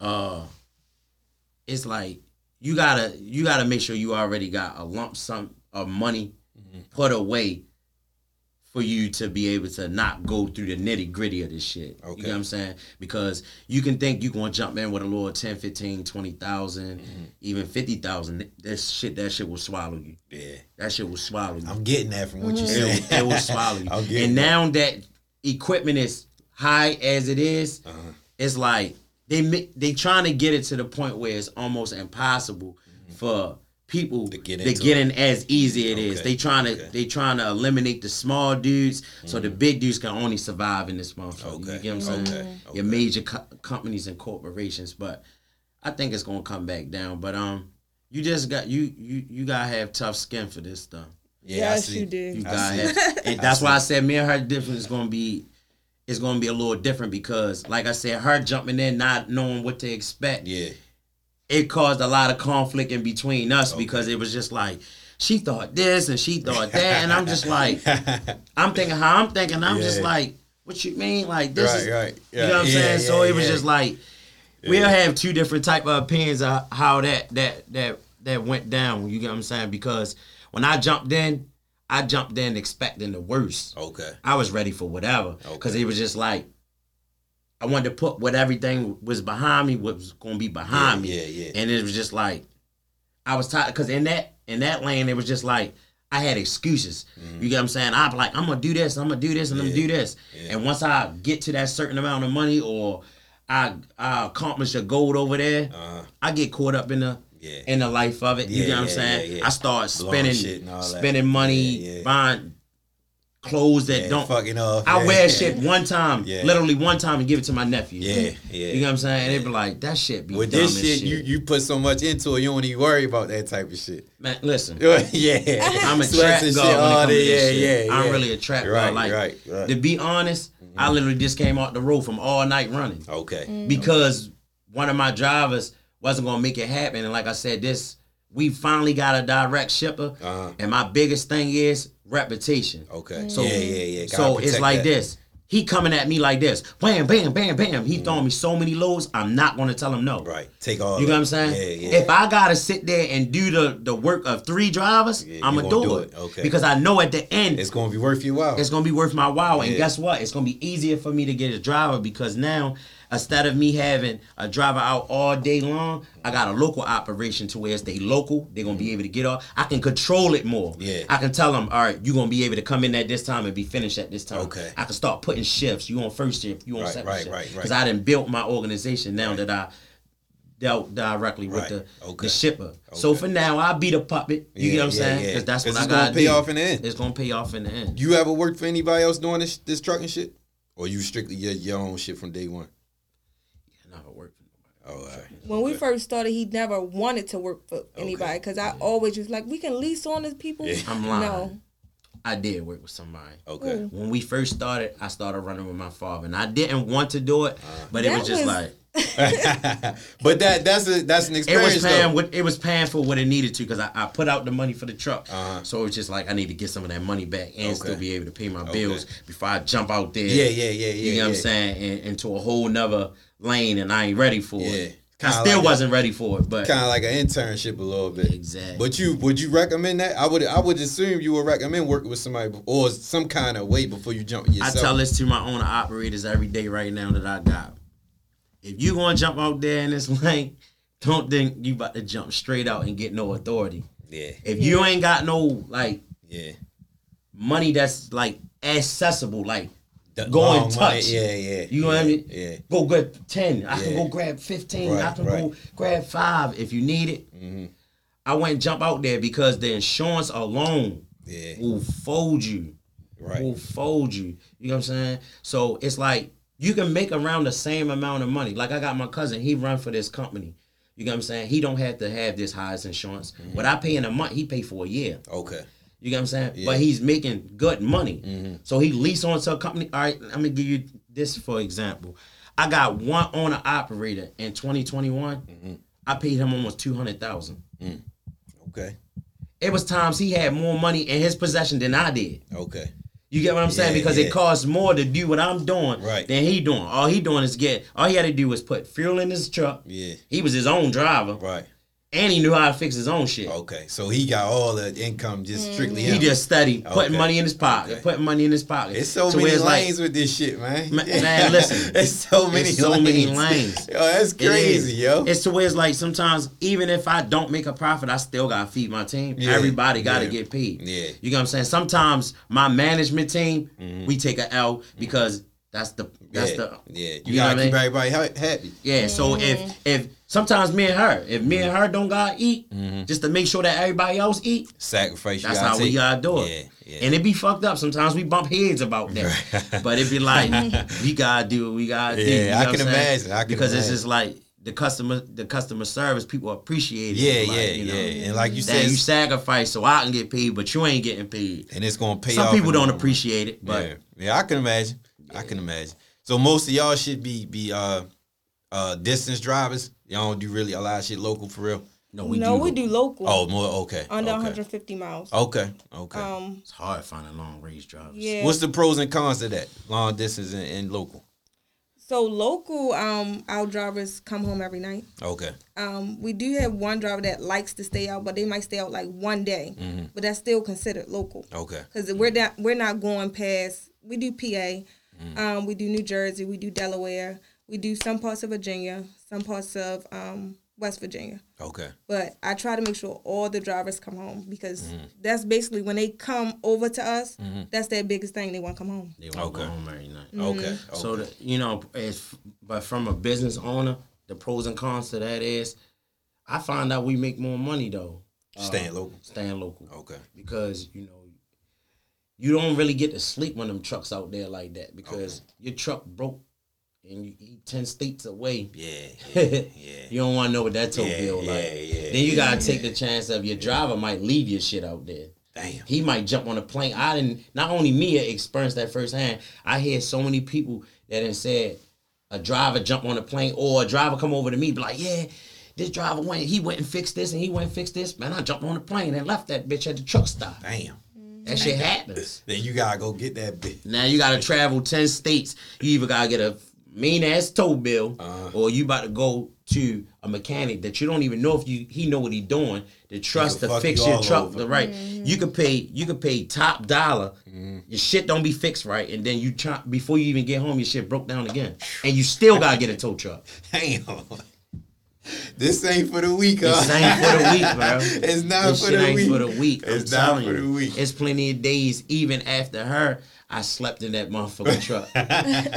uh, it's like you gotta you gotta make sure you already got a lump sum of money Mm-hmm. put away for you to be able to not go through the nitty gritty of this shit. You Okay. know what I'm saying? Because you can think you gonna jump in with a little 10, 15, 20,000, Mm-hmm. even 50,000. This shit, that shit will swallow you. Yeah. That shit will swallow you. I'm getting that from what you It said. will, it will swallow you. And that. now that equipment is high as it is, Uh-huh. it's like they ma- they trying to get it to the point where it's almost impossible for people To get to into get it. in as easy as it is. Okay. They trying to Okay. they trying to eliminate the small dudes so the big dudes can only survive in this motherfucker. Okay. You get what I'm saying? Okay. Okay. Your major co- companies and corporations, but I think it's gonna come back down. But um, you just got you you you gotta have tough skin for this stuff. Yeah, I Yes, see. you do. You I gotta see. have, and that's why I said me and her difference is gonna be, is gonna be a little different because, like I said, her jumping in not knowing what to expect, Yeah. it caused a lot of conflict in between us because it was just like she thought this and she thought that, and I'm just like, I'm thinking how I'm thinking, I'm just like, what you mean, like this Right, is, right. you know what I'm Yeah, saying? yeah, so it was just like we'll have two different type of opinions of how that that that that went down. You get what I'm saying? Because when I jumped in, I jumped in expecting the worst. Okay. I was ready for whatever Okay. because Okay. it was just like I wanted to put what everything was behind me, what was going to be behind Yeah, me, yeah, yeah. and it was just like I was tired because in that in that lane it was just like I had excuses. You get what I'm saying? I'm like I'm gonna do this, I'm gonna do this, and I'm Mm-hmm. Gonna do this, yeah. and once I get to that certain amount of money or I I accomplish a goal over there, Uh-huh. I get caught up in the Yeah. in the life of it. you Yeah, get what I'm saying? yeah, yeah. I start Blowing spending shit and all that. spending money, Yeah, yeah. buying clothes that Yeah, don't fucking off. I Yeah. wear shit one time, Yeah. literally one time, and give it to my nephew. Yeah, yeah. You know what I'm saying? And they be like, that shit be With dumb this shit, shit. you you put so much into it, you don't even worry about that type of shit. Man, listen, yeah. I'm a trap god shit, when it all comes to that, this yeah, shit. yeah, I'm really a trap Right, god. Like, right, right. to be honest, I mm-hmm. literally just came off the road from all night running Okay. Mm. because one of my drivers wasn't gonna make it happen. And like I said, this we finally got a direct shipper. Uh-huh. And my biggest thing is reputation. Okay. So yeah, yeah, yeah. Gotta So it's like that. this. He coming at me like this. Bam, bam, bam, bam. He throwing me so many loads. I'm not gonna tell him no. Right. Take all. You know what I'm saying? Yeah, yeah. If I gotta sit there and do the the work of three drivers, Yeah, I'm you gonna gonna do, do it. it. Okay. Because I know at the end it's gonna be worth your while. it's gonna be worth my while. And guess what? It's gonna be easier for me to get a driver because now instead of me having a driver out all day long, I got a local operation to where it's they local. They're gonna be able to get off. I can control it more. Yeah. I can tell them, all right, you're gonna be able to come in at this time and be finished at this time. Okay. I can start putting shifts. You on first shift, you on Right, second right, shift. right, right. Right. Because I didn't built my organization now that I dealt directly with Right. the, Okay. the shipper. Okay. So for now, I'll be the puppet. You Yeah, get what I'm yeah, saying? yeah. Because that's what I got. it's gonna gotta pay do. off in the end. It's gonna pay off in the end. You ever worked for anybody else doing this this trucking shit, or you strictly your, your own shit from day one? I never worked for nobody. Oh, all right. When we first started, he never wanted to work for anybody because I mm-hmm. always was like, we can lease on as people. Yeah. I'm lying. No. I did work with somebody. Okay. Mm. When we first started, I started running with my father, and I didn't want to do it, uh-huh. but it was just was- like but that that's a that's an experience. it was paying. though. What it was paying for what it needed to, because I, I put out the money for the truck, Uh-huh. so it was just like I need to get some of that money back and Okay. still be able to pay my Okay. bills before I jump out there. Yeah, yeah, yeah, yeah. You know what I'm yeah. saying? And, into a whole nother lane, and I ain't ready for Yeah. it. I Kinda still like wasn't ready for it, but Kind of like an internship a little bit. Exactly. But you would you recommend that? I would I would assume you would recommend working with somebody or some kind of way before you jump yourself. I tell this to my owner operators every day right now that I got. If you gonna jump out there in this lane, don't think you about to jump straight out and get no authority. Yeah, If you ain't got no like yeah. money that's like accessible, like The go money, touch. Yeah, yeah. You know what I mean? Yeah. Go grab ten. I can go grab fifteen. I can right. Mm-hmm. go grab five if you need it. I went and jump out there because the insurance alone Yeah. will fold you. Right. will fold you. You know what I'm saying? So it's like you can make around the same amount of money. Like I got my cousin, he run for this company. You know what I'm saying? He don't have to have this highest insurance. Mm-hmm. What I pay in a month, he pay for a year. Okay. You know what I'm saying? Yeah. But he's making good money. Mm-hmm. So he lease onto a company. All right, I'm gonna give you this for example. I got one owner operator in 2021. Mm-hmm. I paid him almost two hundred thousand. Okay. it was times he had more money in his possession than I did. Okay. You get what I'm saying? Yeah, because yeah. it costs more to do what I'm doing Right. than he doing. All he doing is get. All he had to do was put fuel in his truck. Yeah. He was his own driver, Right. And he knew how to fix his own shit. Okay. So he got all the income just strictly He just studied putting Okay. money in his pocket, Okay. putting money in his pocket. It's so where many it's like- lanes with this shit, man. Man- man, listen. it's so many It's so lanes. many lanes. Yo, that's crazy, is. yo. It's to where it's like sometimes even if I don't make a profit, I still gotta feed my team. Yeah, Everybody gotta yeah, get paid. yeah. You know what I'm saying? Sometimes my management team, mm-hmm. we take a L because that's the that's yeah. the yeah. You, you gotta what I keep mean? everybody happy. Yeah, so if if sometimes me and her, if me and her don't gotta eat, Mm-hmm. just to make sure that everybody else eat, Sacrifice. You that's gotta how we gotta do it. Yeah. Yeah. And it be fucked up. Sometimes we bump heads about that. but it be like, we gotta do what we gotta do. Yeah, you know I can imagine, I can because it's just like the customer the customer service, people appreciate it. yeah, like, yeah, you know, yeah. And like you That said, you sacrifice so I can get paid, but you ain't getting paid. and it's gonna pay Some off. people don't appreciate it, but yeah, yeah, I can imagine. I can imagine. So most of y'all should be be uh uh distance drivers. Y'all don't do really a lot of shit local for real. no, we no, do. we do local. Oh, more okay. under okay. 150 miles. Okay, okay. Um, It's hard finding long range drivers. yeah. What's the pros and cons of that? Long distance and, and local. so local, um, our drivers come home every night. Okay. Um, we do have one driver that likes to stay out, but they might stay out like one day, Mm-hmm. but that's still considered local. Okay. because we're not we're not going past. We do PA, Mm. um, we do New Jersey, we do Delaware, we do some parts of Virginia, some parts of um, West Virginia. Okay. But I try to make sure all the drivers come home because Mm-hmm. that's basically when they come over to us. That's their biggest thing. They want to come home. They won't Okay. go home every night. Okay. okay. So the, you know, if but from a business owner, the pros and cons to that is, I find out we make more money though staying local. staying local Okay. because you know you don't really get to sleep when them trucks out there like that because your truck broke and you, you ten states away. Yeah. Yeah. yeah. you don't want to know what that tow Yeah, bill yeah, like. yeah, then you gotta take the chance of your driver might leave your shit out there. Damn. He might jump on a plane. I didn't. Not only me experienced that firsthand. I hear so many people that done said a driver jump on a plane or a driver come over to me be like, yeah, this driver went. He went and fixed this and he went and fixed this. Man, I jumped on the plane and left that bitch at the truck stop. Damn. That shit happens. Then you gotta go get that bitch. Now you gotta travel ten states. You either gotta get a mean ass tow bill, Uh-huh. or you about to go to a mechanic that you don't even know if you he know what he doing to trust to fix you your truck the right. You could pay you could pay top dollar. Mm-hmm. Your shit don't be fixed right, and then you try before you even get home, your shit broke down again, and you still gotta get a tow truck. Damn. This ain't for the week, huh? This ain't for the week, bro. It's not This for shit the ain't week. for the week. It's I'm not for you. the week. It's plenty of days, even after her, I slept in that motherfucking truck.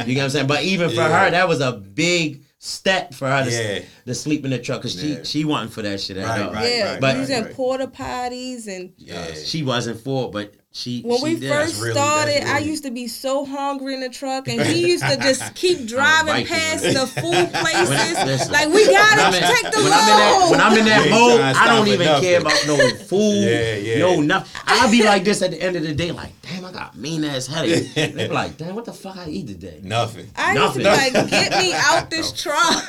you know what I'm saying? But even for Yeah. her, that was a big step for her to, Yeah. to sleep in the truck because Yeah. she she wasn't for that shit at Right, all. right, yeah, right, But- using right. porta potties and Uh, she wasn't for it, but she when she we did. first really- started, that's I used to be so hungry in the truck, and he used to just keep driving biking, past the food places. listen. like we gotta in, take the when I'm in that, load. when I'm in that You mode, I don't even for care about no food, Yeah, yeah. no nothing. I'll be like this at the end of the day, like, damn, I got mean ass headache. They be like, damn, what the fuck I eat today? Nothing. I used to be Nothing. like, get me out this truck.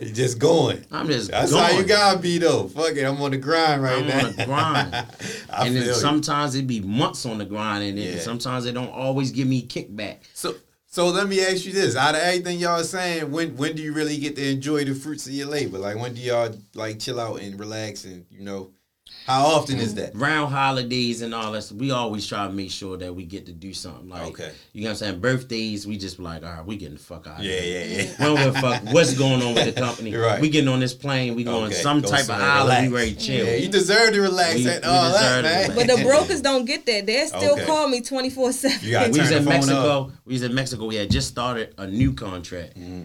You just going. I'm just That's going. how you gotta be though. Fuck it, I'm on the grind right I'm now. on the grind. I and feel then you. sometimes it be months on the grind, and then Yeah. sometimes they don't always give me kickback. So so let me ask you this: out of everything y'all saying, when when do you really get to enjoy the fruits of your labor? Like when do y'all like chill out and relax and you know, how often is that? Round holidays and all that, we always try to make sure that we get to do something. Like, Okay. you know what I'm saying? Birthdays, we just be like, all right, we getting the fuck out. Yeah, yeah, yeah. We don't give a fuck what's going on with the company. Right. We getting on this plane. We going Okay, some go type of somewhere, island. We ready to chill. Yeah, you deserve to relax We- and we all that, deserve to man. relax. But the brokers don't get that. They still Okay. call me twenty four You seven. gotta we was in the phone Mexico. We was in Mexico. We had just started a new contract. Mm-hmm.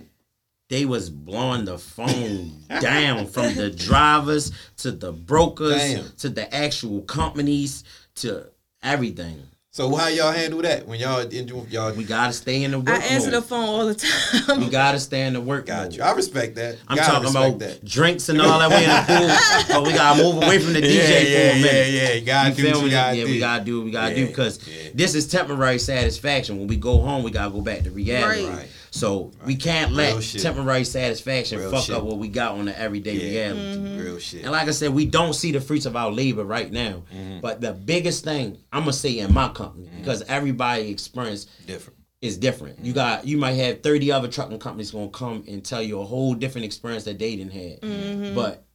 They was blowing the phone down from the drivers to the brokers Damn. to the actual companies to everything. So how y'all handle that when y'all y'all? We gotta stay in the work I answer the phone all the time. We gotta stay in the work Got mode. you. I respect that. I'm Gotta talking about that. drinks and all that. We in the pool, but we gotta move away from the DJ yeah, for yeah, a minute. yeah, yeah. You gotta You do what you gotta yeah, do. we gotta do what we gotta do because yeah. this is temporary satisfaction. When we go home, we gotta go back to reality. Right. Right. So we can't Real let shit. temporary satisfaction Real fuck shit. up what we got on the everyday Yeah, reality. Mm-hmm. real shit. And like I said, we don't see the fruits of our labor right now. Mm-hmm. But the biggest thing I'm gonna say in my company, mm-hmm. because everybody experience Different. is different. You mm-hmm. got you might have 30 other trucking companies gonna come and tell you a whole different experience that they didn't have. But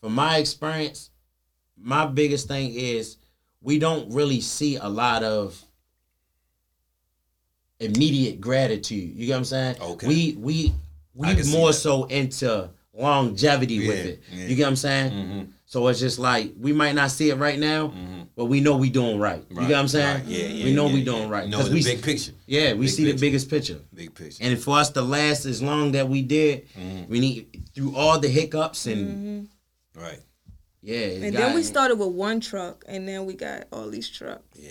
from my experience, my biggest thing is we don't really see a lot of immediate gratitude. You get what I'm saying? Okay. We we we more so into longevity with it. yeah. You get what I'm saying? Mhm. So it's just like we might not see it right now, Mhm. but we know we doing right. You Right, get what I'm saying? right. Yeah, yeah. we know yeah, we yeah. doing right. Know 'Cause the we big picture. yeah, we Big see the biggest picture. Big picture. And for us to last as long that we did, Mhm. we need through all the hiccups and Right. yeah. And got- then we started with one truck, and then we got all these trucks. Yeah.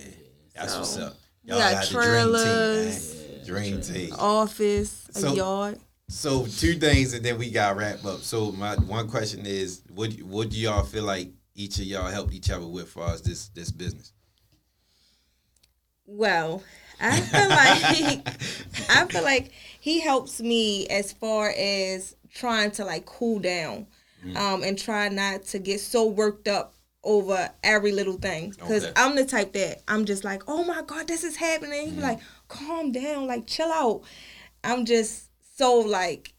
That's So, what's up. We got trailers. the dream team, man. Dream team. Office, a So- yard. So two things, and then we got wrap up. So my one question is, what what do y'all feel like each of y'all helped each other with for us this this business? Well, I feel like I feel like he helps me as far as trying to like cool down, Mm. um, and try not to get so worked up over every little thing. Because Okay. I'm the type that I'm just like, oh my god, this is happening. Mm. He be like, calm down, like chill out. I'm just so like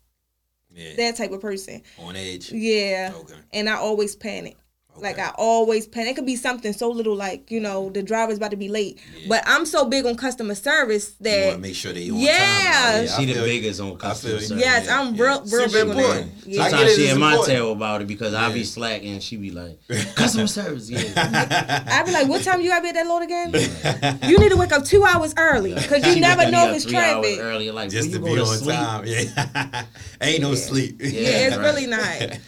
Yeah. that type of person. On edge. Yeah. Okay. And I always panic. Like I always plan. It could be something so little like, you know, the driver's about to be late. But I'm so big on customer service You want that to make sure they on Yeah. time. she the biggest on customer service. Yes, Yeah, I'm yeah. real real Super big on that. Yeah. Sometimes she it's in my tail about it because I be slacking and she be like, customer service, yeah. I'd be like, what time you gotta be at that load again? you need to wake up two hours early because you never know if it's three hours traffic. Earlier, like, Just when to you be on sleep? time. Yeah. Ain't no sleep. Yeah, Yeah, it's really not. Yeah,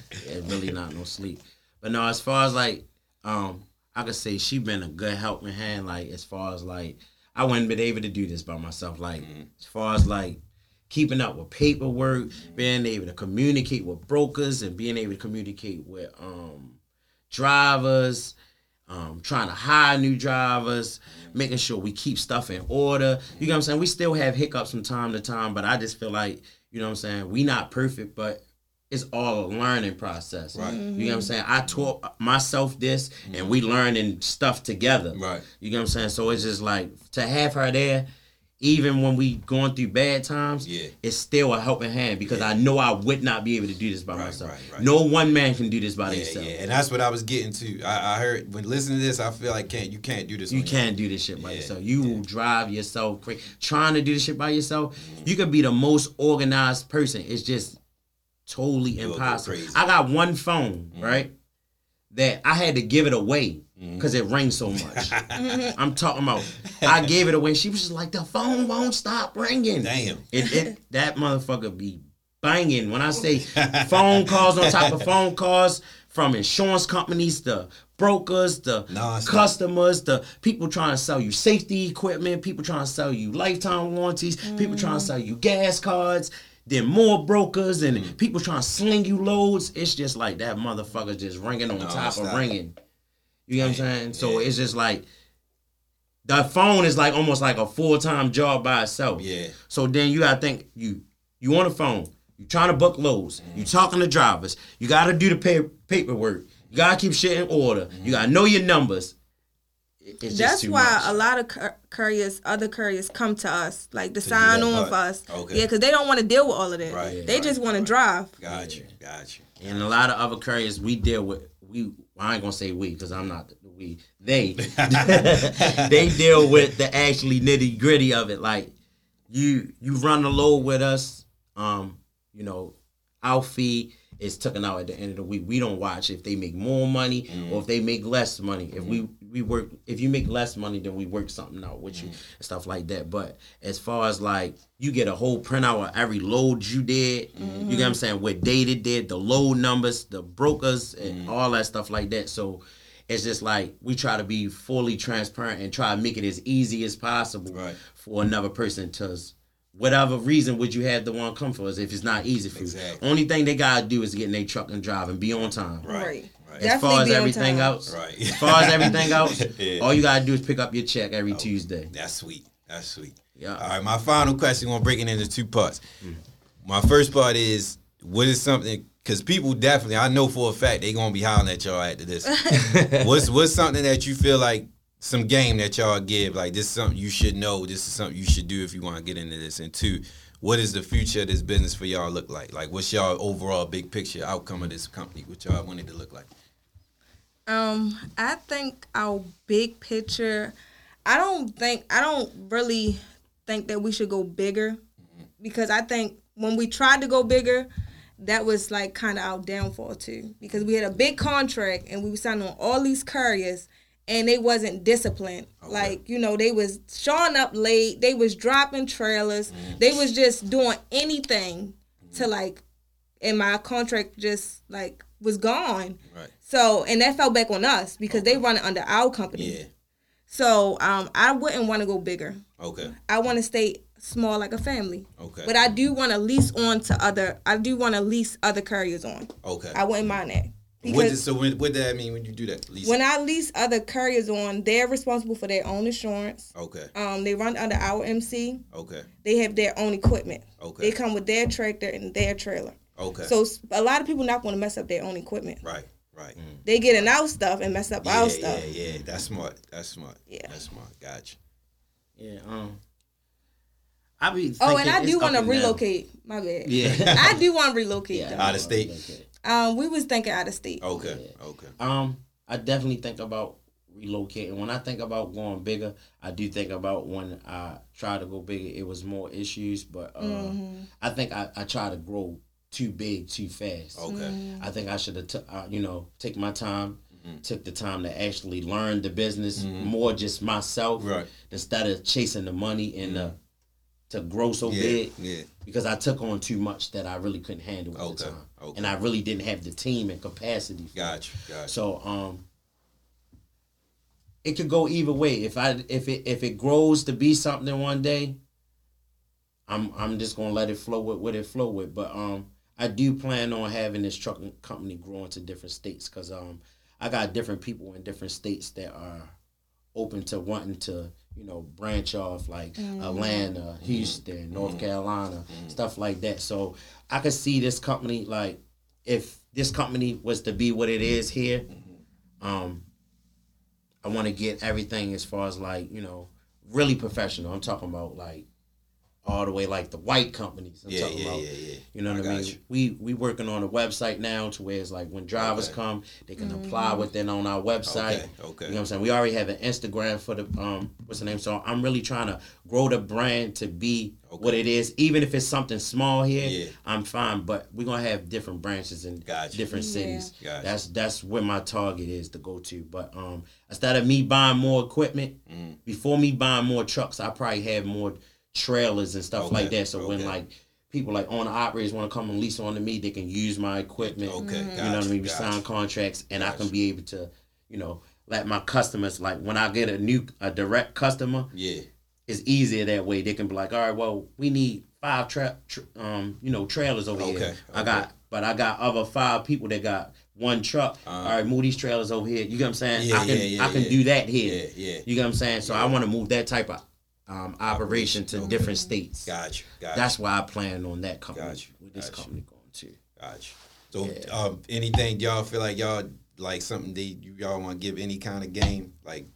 really not no sleep. But no, as far as like, um, I could say she been a good helping hand. Like as far as like, I wouldn't been able to do this by myself. Like as far as like keeping up with paperwork, being able to communicate with brokers, and being able to communicate with um drivers. Um, trying to hire new drivers, making sure we keep stuff in order. You know what I'm saying? We still have hiccups from time to time, but I just feel like, you know what I'm saying? We not perfect, but it's all a learning process. Right. You know what I'm mm-hmm. saying? I taught myself this and we mm-hmm. learning stuff together. Right. You know what I'm saying? So it's just like to have her there, even when we going through bad times, Yeah. it's still a helping hand because I know I would not be able to do this by Right, myself. right, right. No one man can do this by Yeah, themselves. yeah, and that's what I was getting to. I, I heard when listening to this, I feel like can't you can't do this. You on can't own. do this shit by Yeah, yourself. You will drive yourself crazy. Trying to do this shit by yourself, mm-hmm. you could be the most organized person. It's just totally go impossible. crazy. I got one phone, mm-hmm. right? That I had to give it away mm-hmm. because it rings so much. I'm talking about. I gave it away. She was just like, the phone won't stop ringing. Damn. It, it that motherfucker be banging. When I say phone calls on top of phone calls from insurance companies, the brokers, the Nonstop. customers, the people trying to sell you safety equipment, people trying to sell you lifetime warranties, people trying to mm-hmm. sell you gas cards. Then more brokers and Mm. people trying to sling you loads. It's just like that motherfucker just ringing on top of ringing. You know what I'm saying? So it's just like the phone is like almost like a full time job by itself. Yeah. So then you gotta think you you on the phone, you trying to book loads, you talking to drivers, you gotta do the pa- paperwork, you gotta keep shit in order, you gotta know your numbers. It- It's just That's too why much. a lot of cur- couriers, other couriers, come to us like to do sign on part. for us. Okay. Yeah, because they don't want to deal with all of that. Right, they right, just want to drive. Got you. Got you. and a lot of other couriers we deal with we I ain't gonna say we because I'm not the we they they deal with the actually nitty gritty of it. Like you you run the load with us, um, you know, our fee is taken out at the end of the week. We don't watch if they make more money or if they make less money. If we we work if you make less money, then we work something out with you mm. and stuff like that. But as far as like you get a whole printout of every load you did, you get what I'm mm-hmm. saying, what date it did, the load numbers, the brokers, and mm. all that stuff like that. So it's just like we try to be fully transparent and try to make it as easy as possible Right. for another person to whatever reason would you have the one come for us if it's not easy for Exactly. you. Only thing they gotta do is get in their truck and drive and be on time. Right. Right. Right. As far as everything time. else, Right. as far as everything else, Yeah. all you gotta do is pick up your check every oh, Tuesday. That's sweet. That's sweet. Yeah. All right, my final question. We're gonna break it into two parts. Hmm. My first part is what is something because people definitely I know for a fact they gonna be hollering at y'all after this. what's what's something that you feel like some game that y'all give like this is something you should know. This is something you should do if you want to get into this. And two, what is the future of this business for y'all look like? Like what's y'all overall big picture outcome of this company? What y'all want it to look like? Um, I think our big picture. I don't think I don't really think that we should go bigger because I think when we tried to go bigger, that was like kind of our downfall too because we had a big contract and we were signing on all these couriers and they wasn't disciplined. Like you know they was showing up late, they was dropping trailers, they was just doing anything to like, and my contract just like was gone. Right. So and that fell back on us because they run it under our company. Yeah. So um, I wouldn't want to go bigger. Okay. I want to stay small like a family. Okay. But I do want to lease on to other. I do want to lease other couriers on. Okay. I wouldn't mind that What does, so what, what does that mean when you do that? Lisa? when I lease other couriers on, they're responsible for their own insurance. okay. Um, they run under our MC. Okay. They have their own equipment. Okay. They come with their tractor and their trailer. Okay. So a lot of people not going to mess up their own equipment. right. Right. They get in our stuff and mess up Yeah, our stuff. yeah, yeah. That's smart. That's smart. Yeah. That's smart. Gotcha. Yeah. Um. I be. Oh, and I do want to up and down. relocate. My bad. Yeah. I do want to relocate. Yeah. Out of state. Um, we was thinking out of state. Okay. Okay. Um, I definitely think about relocating. When I think about going bigger, I do think about when I tried to go bigger, it was more issues. But uh, Mm-hmm. I think I, I tried to grow too big too fast. Okay. Mm-hmm. I think I should have, t- uh, you know, take my time, took the time to actually learn the business more just myself, Right. instead of chasing the money and the to grow so Yeah. big Yeah. because I took on too much that I really couldn't handle at the time, okay. and I really didn't have the team and capacity. For it. Gotcha. Gotcha. So um, it could go either way. If I if it if it grows to be something one day, I'm I'm just gonna let it flow with what it flow with. But um, I do plan on having this trucking company grow into different states because um, I got different people in different states that are open to wanting to you know branch off like mm-hmm. Atlanta, mm-hmm. Houston, North mm-hmm. Carolina, stuff like that. So I could see this company like if this company was to be what it is here, um, I want to get everything as far as like you know really professional. I'm talking about like all the way like the white companies. I'm Yeah, talking yeah, about, yeah, yeah. You know what I, got mean? you. We we working on a website now to where it's like when drivers Okay. come, they can apply within on our website. Okay, okay. You know what I'm saying? We already have an Instagram for the um what's the name? So I'm really trying to grow the brand to be what it is. Even if it's something small here, Yeah. I'm fine. But we're gonna have different branches in Gotcha. different Yeah. cities. Gotcha. That's that's where my target is to go to. But um instead of me buying more equipment, Mm. before me buying more trucks, I probably have more trailers and stuff Okay, like that. So when like people like owner operators want to come and lease onto me, they can use my equipment. Okay, You know what I mean? We sign contracts and I can be able to, you know, let my customers like when I get a new a direct customer, Yeah. it's easier that way. They can be like, all right, well, we need five tra- tr um, you know, trailers over Okay, here. I got, but I got other five people that got one truck. all right, move these trailers over here. You get what I'm saying? Yeah, I can, yeah, yeah, I can do that here. Yeah, yeah. You get what I'm saying? So I want to move that type of um, operation to Okay. different states. Gotcha. Gotcha. That's why I plan on that company Gotcha, with this gotcha. company going to. Gotcha. So, um, anything y'all feel like y'all like something they you, y'all want to give any kind of game like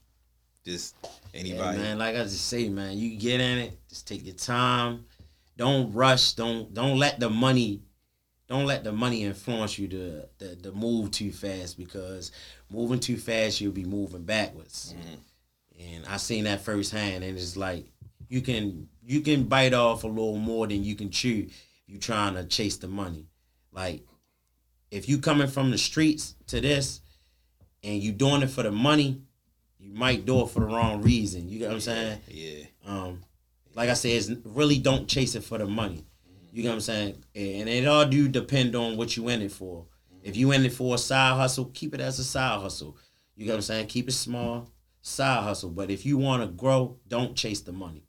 just Yeah, anybody? man, like I just say, man, you get in it, just take your time. Don't rush. Don't don't let the money don't let the money influence you to, to, to move too fast because moving too fast you'll be moving backwards. And I seen that firsthand and it's like you can you can bite off a little more than you can chew if you trying to chase the money. Like if you coming from the streets to this and you doing it for the money, you might do it for the wrong reason. You get what I'm saying? Yeah. Um, like I said, it's really don't chase it for the money. You get what I'm saying? And it all do depend on what you in it for. If you in it for a side hustle, keep it as a side hustle. You get what I'm saying? Keep it small, side hustle. But if you want to grow, don't chase the money.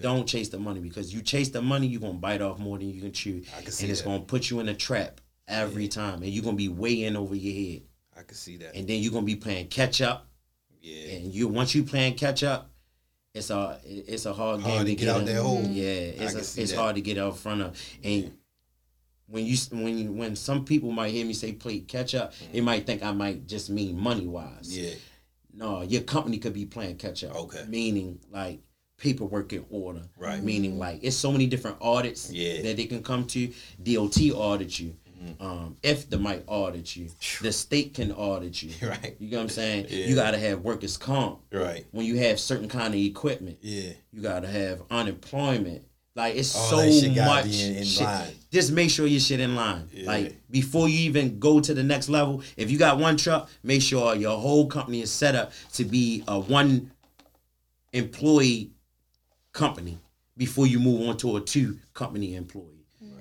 Don't chase the money because you chase the money, you're gonna bite off more than you can chew, I can and it's that. gonna put you in a trap every time, and you're gonna be way in over your head, I can see that. and then you're gonna be playing catch up, yeah. and you once you playing catch up, it's a it's a hard, Hard game to get out in. that hole. Yeah, I it's can a, see it's that. hard to get out front of. And when you when you, when some people might hear me say play catch up, they might think I might just mean money wise. Mm. Yeah. No, your company could be playing catch up. Okay. Meaning like paperwork in order. Right. Meaning like it's so many different audits Yeah. that they can come to. DOT audit you. Mm-hmm. Um, if the might audit you, the state can audit you. Right. You know what I'm saying? Yeah. You gotta have workers comp. Right. When you have certain kind of equipment, Yeah. you gotta have unemployment. Like it's All so shit much be in- in shit. line. Just make sure your shit in line. Yeah. Like before you even go to the next level, if you got one truck, make sure your whole company is set up to be a one employee company before you move on to a two company employee.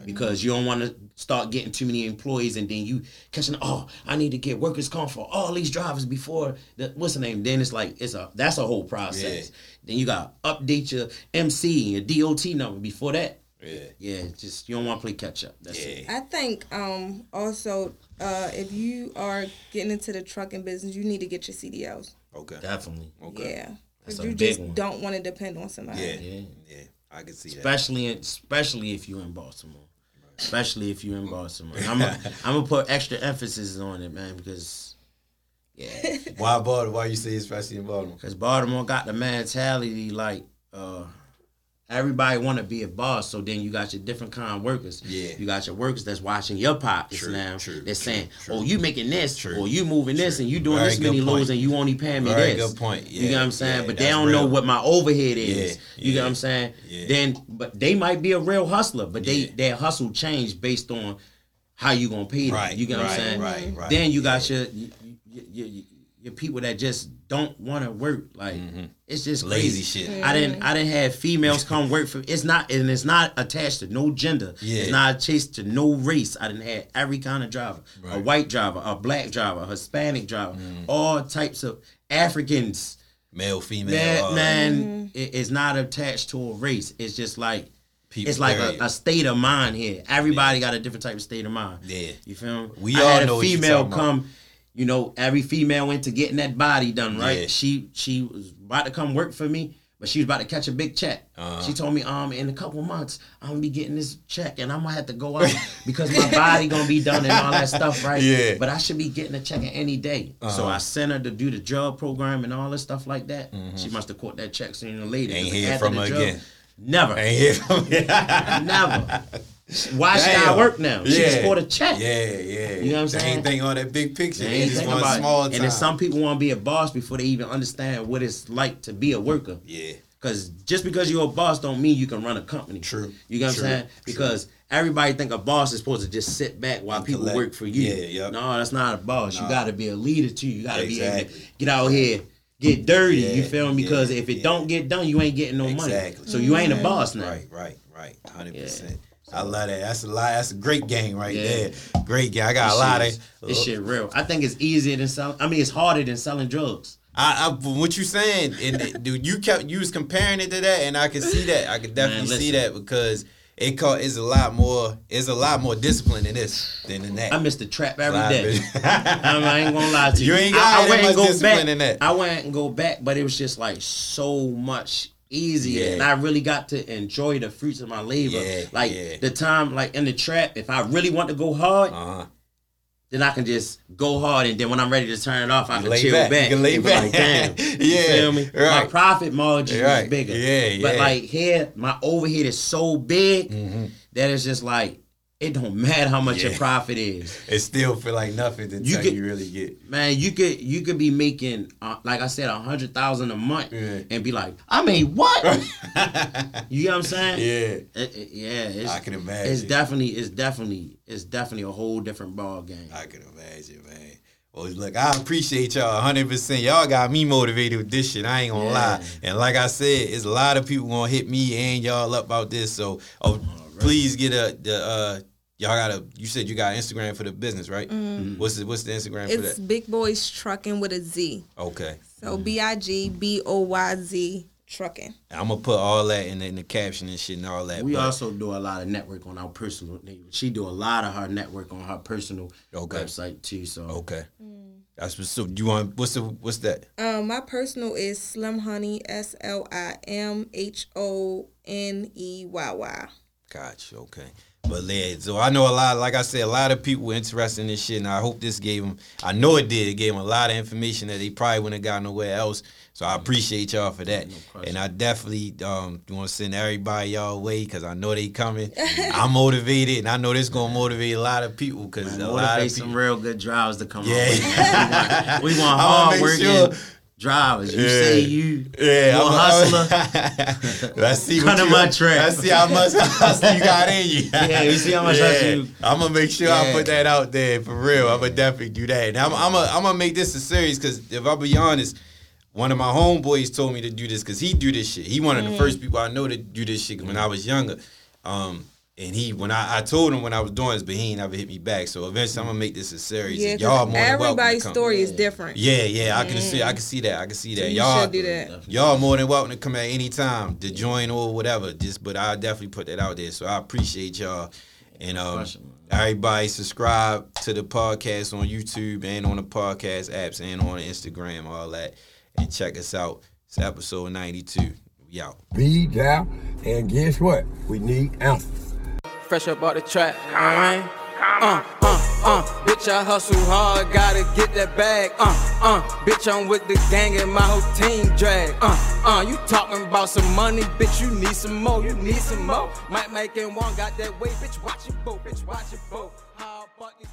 Because you don't want to start getting too many employees and then you catching oh I need to get workers comp for all these drivers before the what's the name then it's like it's a that's a whole process. Then you got to update your MC and your DOT number before that. Yeah. Yeah, just you don't want to play catch up. That's it. Yeah. I think um also uh if you are getting into the trucking business, you need to get your CDLs. Okay. Definitely. Okay. Yeah. That's 'Cause a you big just one. don't want to depend on somebody. Yeah. Yeah. Yeah. I can see that. Especially in, especially if you're in Baltimore. Especially if you're in Baltimore. I'm a, I'm gonna put extra emphasis on it, man, because yeah, Why Baltimore? Why you say especially in Baltimore? because Baltimore got the mentality like uh everybody want to be a boss. So then you got your different kind of workers. Yeah. you got your workers that's watching your pockets True, now. true, They're true, saying, true. "Oh, you making this, True, or you moving this, and you doing Very this many good loads, and you only paying me Very this." good point. you get Yeah, what I'm saying? yeah, but they don't know what my overhead is. Yeah, you get yeah, what I'm saying? yeah. Then, but they might be a real hustler, but they Yeah. their hustle changed based on how you gonna pay them. Right, You get what right, I'm saying? right, right. Then you got your, your, your, your your people that just don't want to work. Like it's just Mm-hmm. Lazy crazy. shit. I didn't I didn't have females come work for. It's not and it's not attached to no gender. Yeah. It's not attached to no race. I didn't have every kind of driver. A Right. Mm. white driver, a black driver, a Hispanic driver, all types of Africans. Male, female. That uh, man it- it's not attached to a race. It's just like People, it's like a, a state of mind here. Everybody got a different type of state of mind. Yeah. You feel me? We I all had know a what you female come. about. You know, every female went to getting that body done, right? Yeah. She she was about to come work for me, but she was about to catch a big check. Uh-huh. She told me, um, in a couple months, I'm gonna be getting this check and I'm gonna have to go out because my body gonna be done and all that stuff, right? Yeah. Uh-huh. But I should be getting a check any day. So I sent her to do the job program and all this stuff like that. She must have caught that check sooner or later. Mm-hmm. Hear from her job- again. Never. Ain't hear from me. Never. Why should I work now? She just Yeah. caught a check. Yeah, yeah. You know what I'm They saying? ain't think on that big picture. They They ain't just want about small it. time. And then some people want to be a boss before they even understand what it's like to be a worker. Yeah. Because just because you're a boss don't mean you can run a company. True. You get what True. I'm saying? Because everybody think a boss is supposed to just sit back while And people collect. work for you. Yeah, yep. No, that's not a boss. Nah. You got to be a leader too. You got to be able to get out here, get dirty. you Yeah, feel me? Because yeah, if it yeah. don't get done, you ain't getting no money. Exactly. So you ain't a mm-hmm. boss now. Right, right, right. Hundred Yeah. percent. I love that. That's a lot. That's a great game right Yeah. there. Great game. I got This a lot shit of. is- This shit real. I think it's easier than selling. I mean, it's harder than selling drugs. I, I what you saying, and dude, you kept you was comparing it to that, and I can see that. I can definitely Man, see that because it caught it's a lot more. It's a lot more discipline in this than in that. I miss the trap every day. I, mean, I ain't gonna lie to you. You ain't I- got I, that went and go discipline back. in that. I went and go back, but it was just like so much easier, Yeah. and I really got to enjoy the fruits of my labor. Yeah, like yeah. the time, like in the trap, if I really want to go hard, Uh-huh. then I can just go hard, and then when I'm ready to turn it off, I can lay chill back. back. You can lay back. Like, Damn, Yeah, you feel me? My profit margin Right. is bigger. Yeah, But like here, my overhead is so big Mhm. that it's just like it don't matter how much your profit is. It still feel like nothing until You you, really get. Man, you could you could be making uh, like I said a hundred thousand a month Yeah. and be like, I made what? you know what I'm saying? yeah, It- it- yeah. It's, I can imagine. It's definitely it's definitely it's definitely a whole different ball game. I can imagine, man. Well, look, I appreciate y'all 100%. Y'all got me motivated with this shit. I ain't gonna Yeah. lie. And like I said, it's a lot of people gonna hit me and y'all up about this. So, oh, please get a the uh y'all got a. You said you got Instagram for the business, right? Mm-hmm. Mm-hmm. What's the What's the Instagram for It's that? Big Boys Trucking with a Z. Okay, So B I G B O Y Z Trucking. I'm gonna put all that in the, in the caption and shit and all that. We but- also do a lot of network on our personal. She do a lot of her network on her personal Okay. website too. So okay. Mm. That's what's so. You want what's the what's that? Um, my personal is Slim Honey S L I M H O N E Y Y. Gotcha. Okay. But yeah, so I know a lot. Like I said, a lot of people were interested in this shit, and I hope this gave them. I know it did. It gave them a lot of information that they probably wouldn't have got nowhere else. So I appreciate y'all for that, and I definitely um, want to send everybody y'all way because I know they coming. I'm motivated, and I know this gonna motivate a lot of people because a lot Motivate of some real good drives to come Yeah. on. We want, we want I'ma hard make working sure- drivers. You Yeah. say you Yeah, you a I'm hustler. Let's see Come what you, my track. Let's see how much hustle you got in you. Yeah, you see how much hustle you- I'm gonna make sure I put that out there for real. I'm gonna definitely do that. And I'm, I'm gonna I'm gonna make this a series because if I'll be honest, one of my homeboys told me to do this because he do this shit. He one of the first people I know to do this shit when I was younger. Um, and he when I, I told him when I was doing this, but he ain't never hit me back. So eventually I'm gonna make this a series. Yeah, y'all more than welcome everybody's come. story is different. Yeah, yeah, I can see I can see that. I can see that. you y'all should do that. Y'all more than welcome to come at any time to join or whatever. Just but I definitely put that out there. So I appreciate y'all. And um, everybody subscribe to the podcast on YouTube and on the podcast apps and on Instagram, all that. And check us out. It's episode 92. We out. Be down, and guess what? We need ounces. Fresh up out the trap. Alright? Uh, uh, uh, bitch, I hustle hard, gotta get that bag. Uh, uh, bitch, I'm with the gang and my whole team drag. Uh, uh, you talking about some money, bitch, you need some more, you need some more. Mike, Mike, and one got that way, bitch, watch it, boat, bitch, watch it, boat. How about these